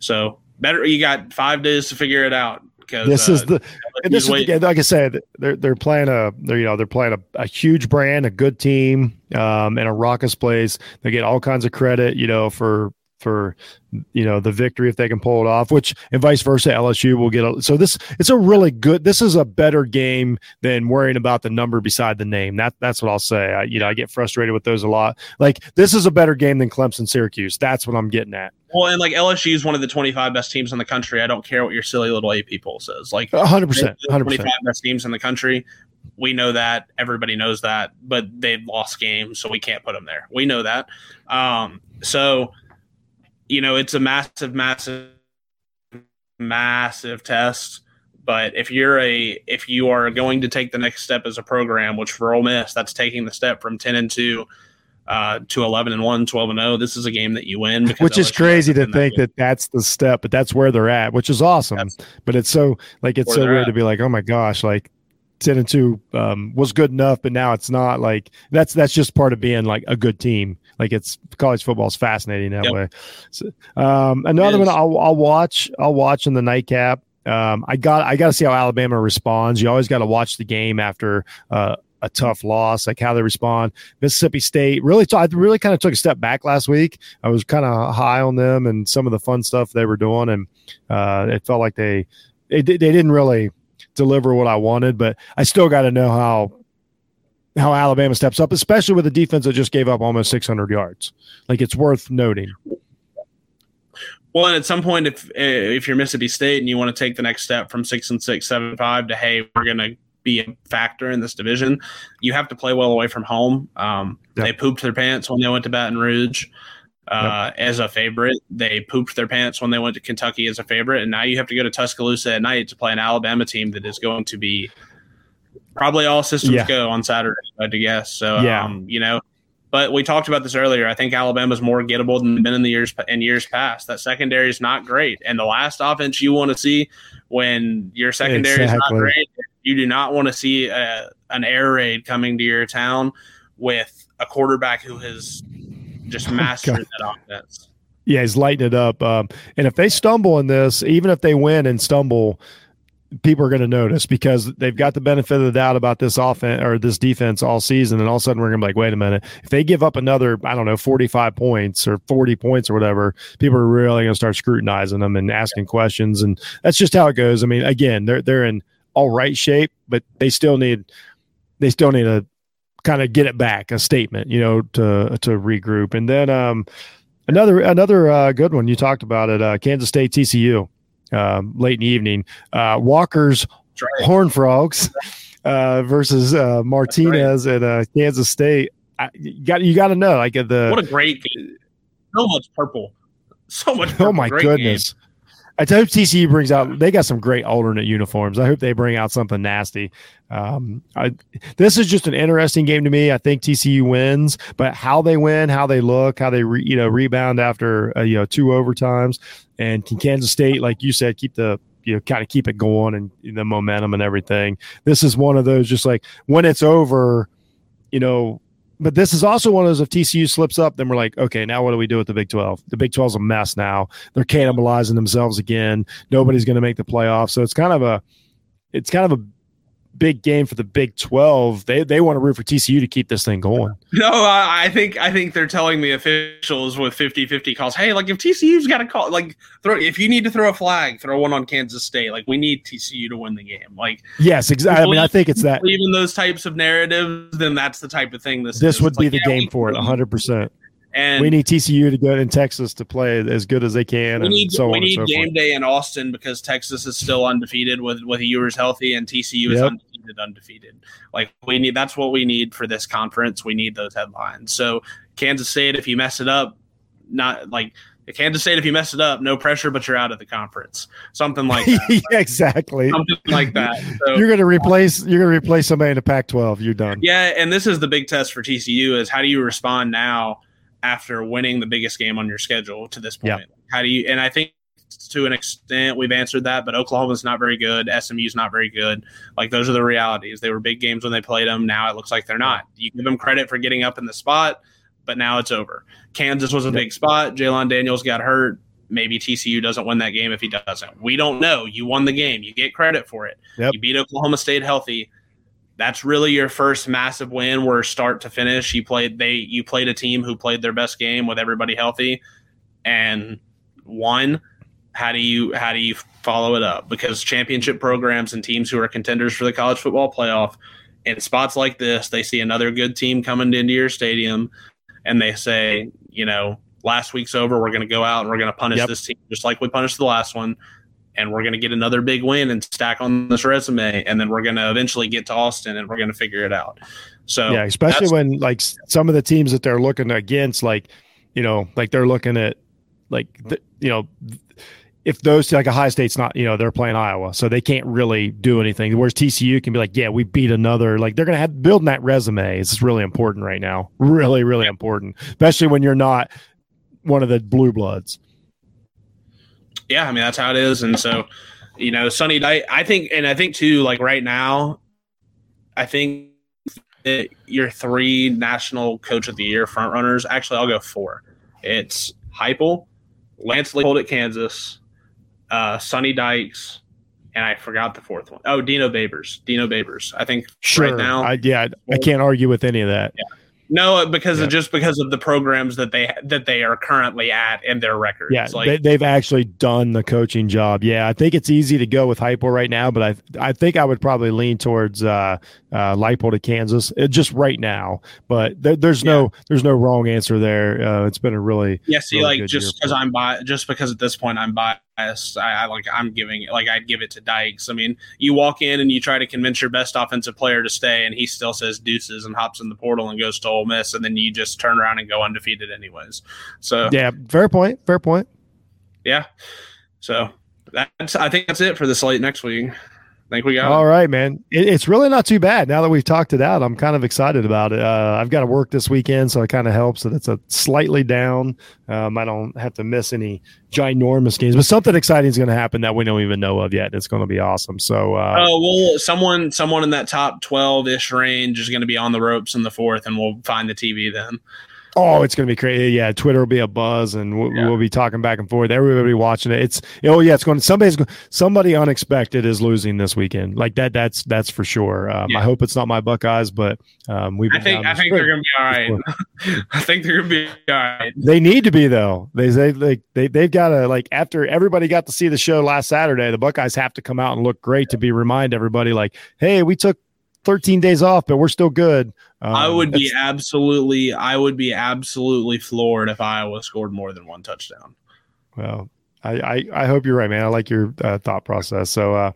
So better you got five days to figure it out because this uh, is the this is the, like I said they're they're playing a they're you know they're playing a, a huge brand a good team um and a raucous place. They get all kinds of credit you know for for you know the victory if they can pull it off which and vice versa lsu will get a, so this it's a really good this is a better game than worrying about the number beside the name that that's what i'll say I, you know i get frustrated with those a lot like this is a better game than clemson syracuse that's what i'm getting at well, and like LSU is one of the 25 best teams in the country. I don't care what your silly little AP poll says. Like 100, percent 25 best teams in the country. We know that. Everybody knows that. But they've lost games, so we can't put them there. We know that. Um, so you know, it's a massive, massive, massive test. But if you're a if you are going to take the next step as a program, which for Ole Miss, that's taking the step from ten and two uh, to 11 and 1, 12 and 0. This is a game that you win. Which is crazy to think that, that that's the step, but that's where they're at, which is awesome. That's but it's so like it's so weird at. to be like, oh my gosh, like 10 and 2 um, was good enough, but now it's not like that's that's just part of being like a good team. Like it's college football is fascinating that yep. way. So, um, another one I'll, I'll watch. I'll watch in the nightcap. Um, I got I got to see how Alabama responds. You always got to watch the game after uh, a tough loss, like how they respond. Mississippi State really, t- I really kind of took a step back last week. I was kind of high on them and some of the fun stuff they were doing, and uh, it felt like they, they they didn't really deliver what I wanted. But I still got to know how how Alabama steps up, especially with a defense that just gave up almost 600 yards. Like it's worth noting. Well, and at some point, if if you're Mississippi State and you want to take the next step from six and six, seven five to hey, we're going to be a factor in this division, you have to play well away from home. Um, yep. They pooped their pants when they went to Baton Rouge uh, yep. as a favorite. They pooped their pants when they went to Kentucky as a favorite, and now you have to go to Tuscaloosa at night to play an Alabama team that is going to be probably all systems yeah. go on Saturday, I would guess. So, yeah. Um, you know, but we talked about this earlier. I think Alabama's more gettable than been in the years in years past. That secondary is not great, and the last offense you want to see when your secondary exactly. is not great, you do not want to see a, an air raid coming to your town with a quarterback who has just oh, that offense. Yeah, he's lighting it up. Um, and if they stumble in this, even if they win and stumble, people are going to notice because they've got the benefit of the doubt about this offense or this defense all season. And all of a sudden we're going to be like, wait a minute, if they give up another, I don't know, 45 points or 40 points or whatever, people are really going to start scrutinizing them and asking questions. And that's just how it goes. I mean, again, they're, they're in all right shape, but they still need, they still need to kind of get it back a statement, you know, to, to regroup. And then, um, another, another, uh, good one. You talked about it, uh, Kansas State TCU um, late in the evening. Uh, Walker's right. Horn Frogs uh, versus uh, Martinez right. at uh, Kansas State. I, you got you got to know like the what a great game. So much purple, so much. Purple. Oh my great goodness! Game. I hope TCU brings out. They got some great alternate uniforms. I hope they bring out something nasty. Um, I, this is just an interesting game to me. I think TCU wins, but how they win, how they look, how they re, you know rebound after uh, you know two overtimes, and can Kansas State, like you said, keep the you know kind of keep it going and the momentum and everything. This is one of those just like when it's over, you know, but this is also one of those if TCU slips up, then we're like, okay, now what do we do with the Big 12? The Big 12 is a mess now. They're cannibalizing themselves again. Nobody's going to make the playoffs. So it's kind of a it's kind of a big game for the Big Twelve. They they want to root for TCU to keep this thing going. No, I think I think they're telling the officials with 50-50 calls, hey, like if TCU's got to call, like throw if you need to throw a flag, throw one on Kansas State. Like we need TCU to win the game. Like yes, exactly. I mean, I think it's that. Even those types of narratives, then that's the type of thing. This this is. would it's be like, the yeah, game for it, hundred percent. And we need TCU to go in Texas to play as good as they can. We need, so we need so game forth. day in Austin because Texas is still undefeated with with Ewers healthy and TCU is yep. undefeated. Undefeated. Like we need that's what we need for this conference. We need those headlines. So Kansas State, if you mess it up, not like Kansas State, if you mess it up, no pressure, but you're out of the conference. Something like that. yeah, exactly. Something like that. So, you're gonna replace you're gonna replace somebody in the Pac-12. You're done. Yeah, and this is the big test for TCU: is how do you respond now after winning the biggest game on your schedule to this point? How do you? And I think to an extent we've answered that, but Oklahoma's not very good. SMU's not very good. Like those are the realities. They were big games when they played them. Now it looks like they're not. You give them credit for getting up in the spot, but now it's over. Kansas was a big spot. Jalon Daniels got hurt. Maybe TCU doesn't win that game if he doesn't. We don't know. You won the game. You get credit for it. Yep. You beat Oklahoma State healthy that's really your first massive win where start to finish you played they you played a team who played their best game with everybody healthy and won. How do you how do you follow it up? Because championship programs and teams who are contenders for the college football playoff in spots like this they see another good team coming into your stadium and they say you know last week's over we're going to go out and we're going to punish yep. this team just like we punished the last one and we're going to get another big win and stack on this resume and then we're going to eventually get to austin and we're going to figure it out so yeah especially when like some of the teams that they're looking against like you know like they're looking at like the, you know if those like Ohio State's not, you know, they're playing Iowa, so they can't really do anything. Whereas TCU can be like, yeah, we beat another. Like they're gonna have building that resume is really important right now. Really, really important, especially when you're not one of the blue bloods yeah, I mean that's how it is, and so you know, Sonny Dykes. I think, and I think too, like right now, I think your three national coach of the year front runners. Actually, I'll go four. It's Heupel, Lance Leipold at Kansas, uh, Sonny Dykes, and I forgot the fourth one. Oh, Dino Babers. Dino Babers. I think sure. right now. I, yeah, I can't argue with any of that. Yeah. No, because yeah. of just because of the programs that they that they are currently at and their records. Yeah, like, they, have actually done the coaching job. Yeah, I think it's easy to go with Heupel right now, but I I think I would probably lean towards uh, uh, Leipold to Kansas uh, just right now. But there's yeah. no there's no wrong answer there. Uh, it's been a really yeah. See, really like just because I'm bi- just because at this point I'm biased I, I, like I'm giving like I'd give it to Dykes. I mean, you walk in and you try to convince your best offensive player to stay, and he still says deuces and hops in the portal and goes to Ole Miss, and then you just turn around and go undefeated anyways. So yeah, fair point. Fair point. Yeah. So that's I think that's it for the slate next week think we got all it. right, man. It, it's really not too bad now that we've talked it out. I'm kind of excited about it. Uh, I've got to work this weekend, so it kind of helps that it's a slightly down. Um, I don't have to miss any ginormous games, but something exciting is going to happen that we don't even know of yet. It's going to be awesome. So, uh, oh well, someone someone in that top twelve ish range is going to be on the ropes in the fourth, and we'll find the TV then. Oh, it's going to be crazy. Yeah, Twitter will be a buzz, and we'll, Yeah. we'll be talking back and forth. Everybody watching it. It's oh yeah, it's going. Somebody's go- somebody unexpected is losing this weekend. Like that. That's that's for sure. Um, Yeah. I hope it's not my Buckeyes, but um, we've. I think I think they're gonna be all right. I think they're gonna be all right. They need to be though. They they they, they they've got to like after everybody got to see the show last Saturday, the Buckeyes have to come out and look great to be remind everybody like, hey, we took 13 days off, but we're still good. Um, I would be absolutely, I would be absolutely floored if Iowa scored more than one touchdown. well. I, I I hope you're right, man. I like your uh, thought process. So uh,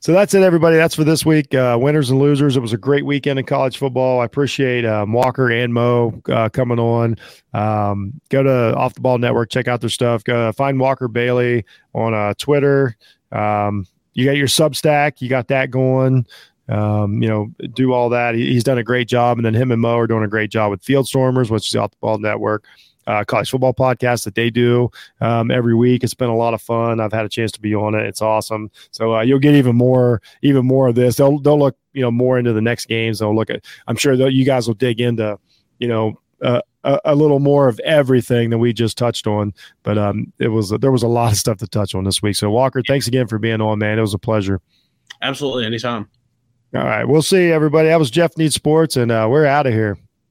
so that's it, everybody. That's for this week. Uh, winners and losers. It was a great weekend in college football. I appreciate um, Walker and Mo uh, coming on. Um, go to Off the Ball Network, check out their stuff. Go find Walker Bailey on uh, Twitter. Um, you got your Substack. You got that going. Um, you know, do all that. He, he's done a great job, and then him and Mo are doing a great job with Field Stormers, which is the Off the Ball Network. Uh, college football podcast that they do um, every week. It's been a lot of fun. I've had a chance to be on it. It's awesome. So uh, you'll get even more, even more of this. They'll they'll look, you know, more into the next games. They'll look at. I'm sure that you guys will dig into, you know, uh, a, a little more of everything that we just touched on. But um, it was there was a lot of stuff to touch on this week. So Walker, thanks again for being on, man. It was a pleasure. Absolutely, anytime. All right, we'll see everybody. That was Jeff Needs Sports, and uh, we're out of here.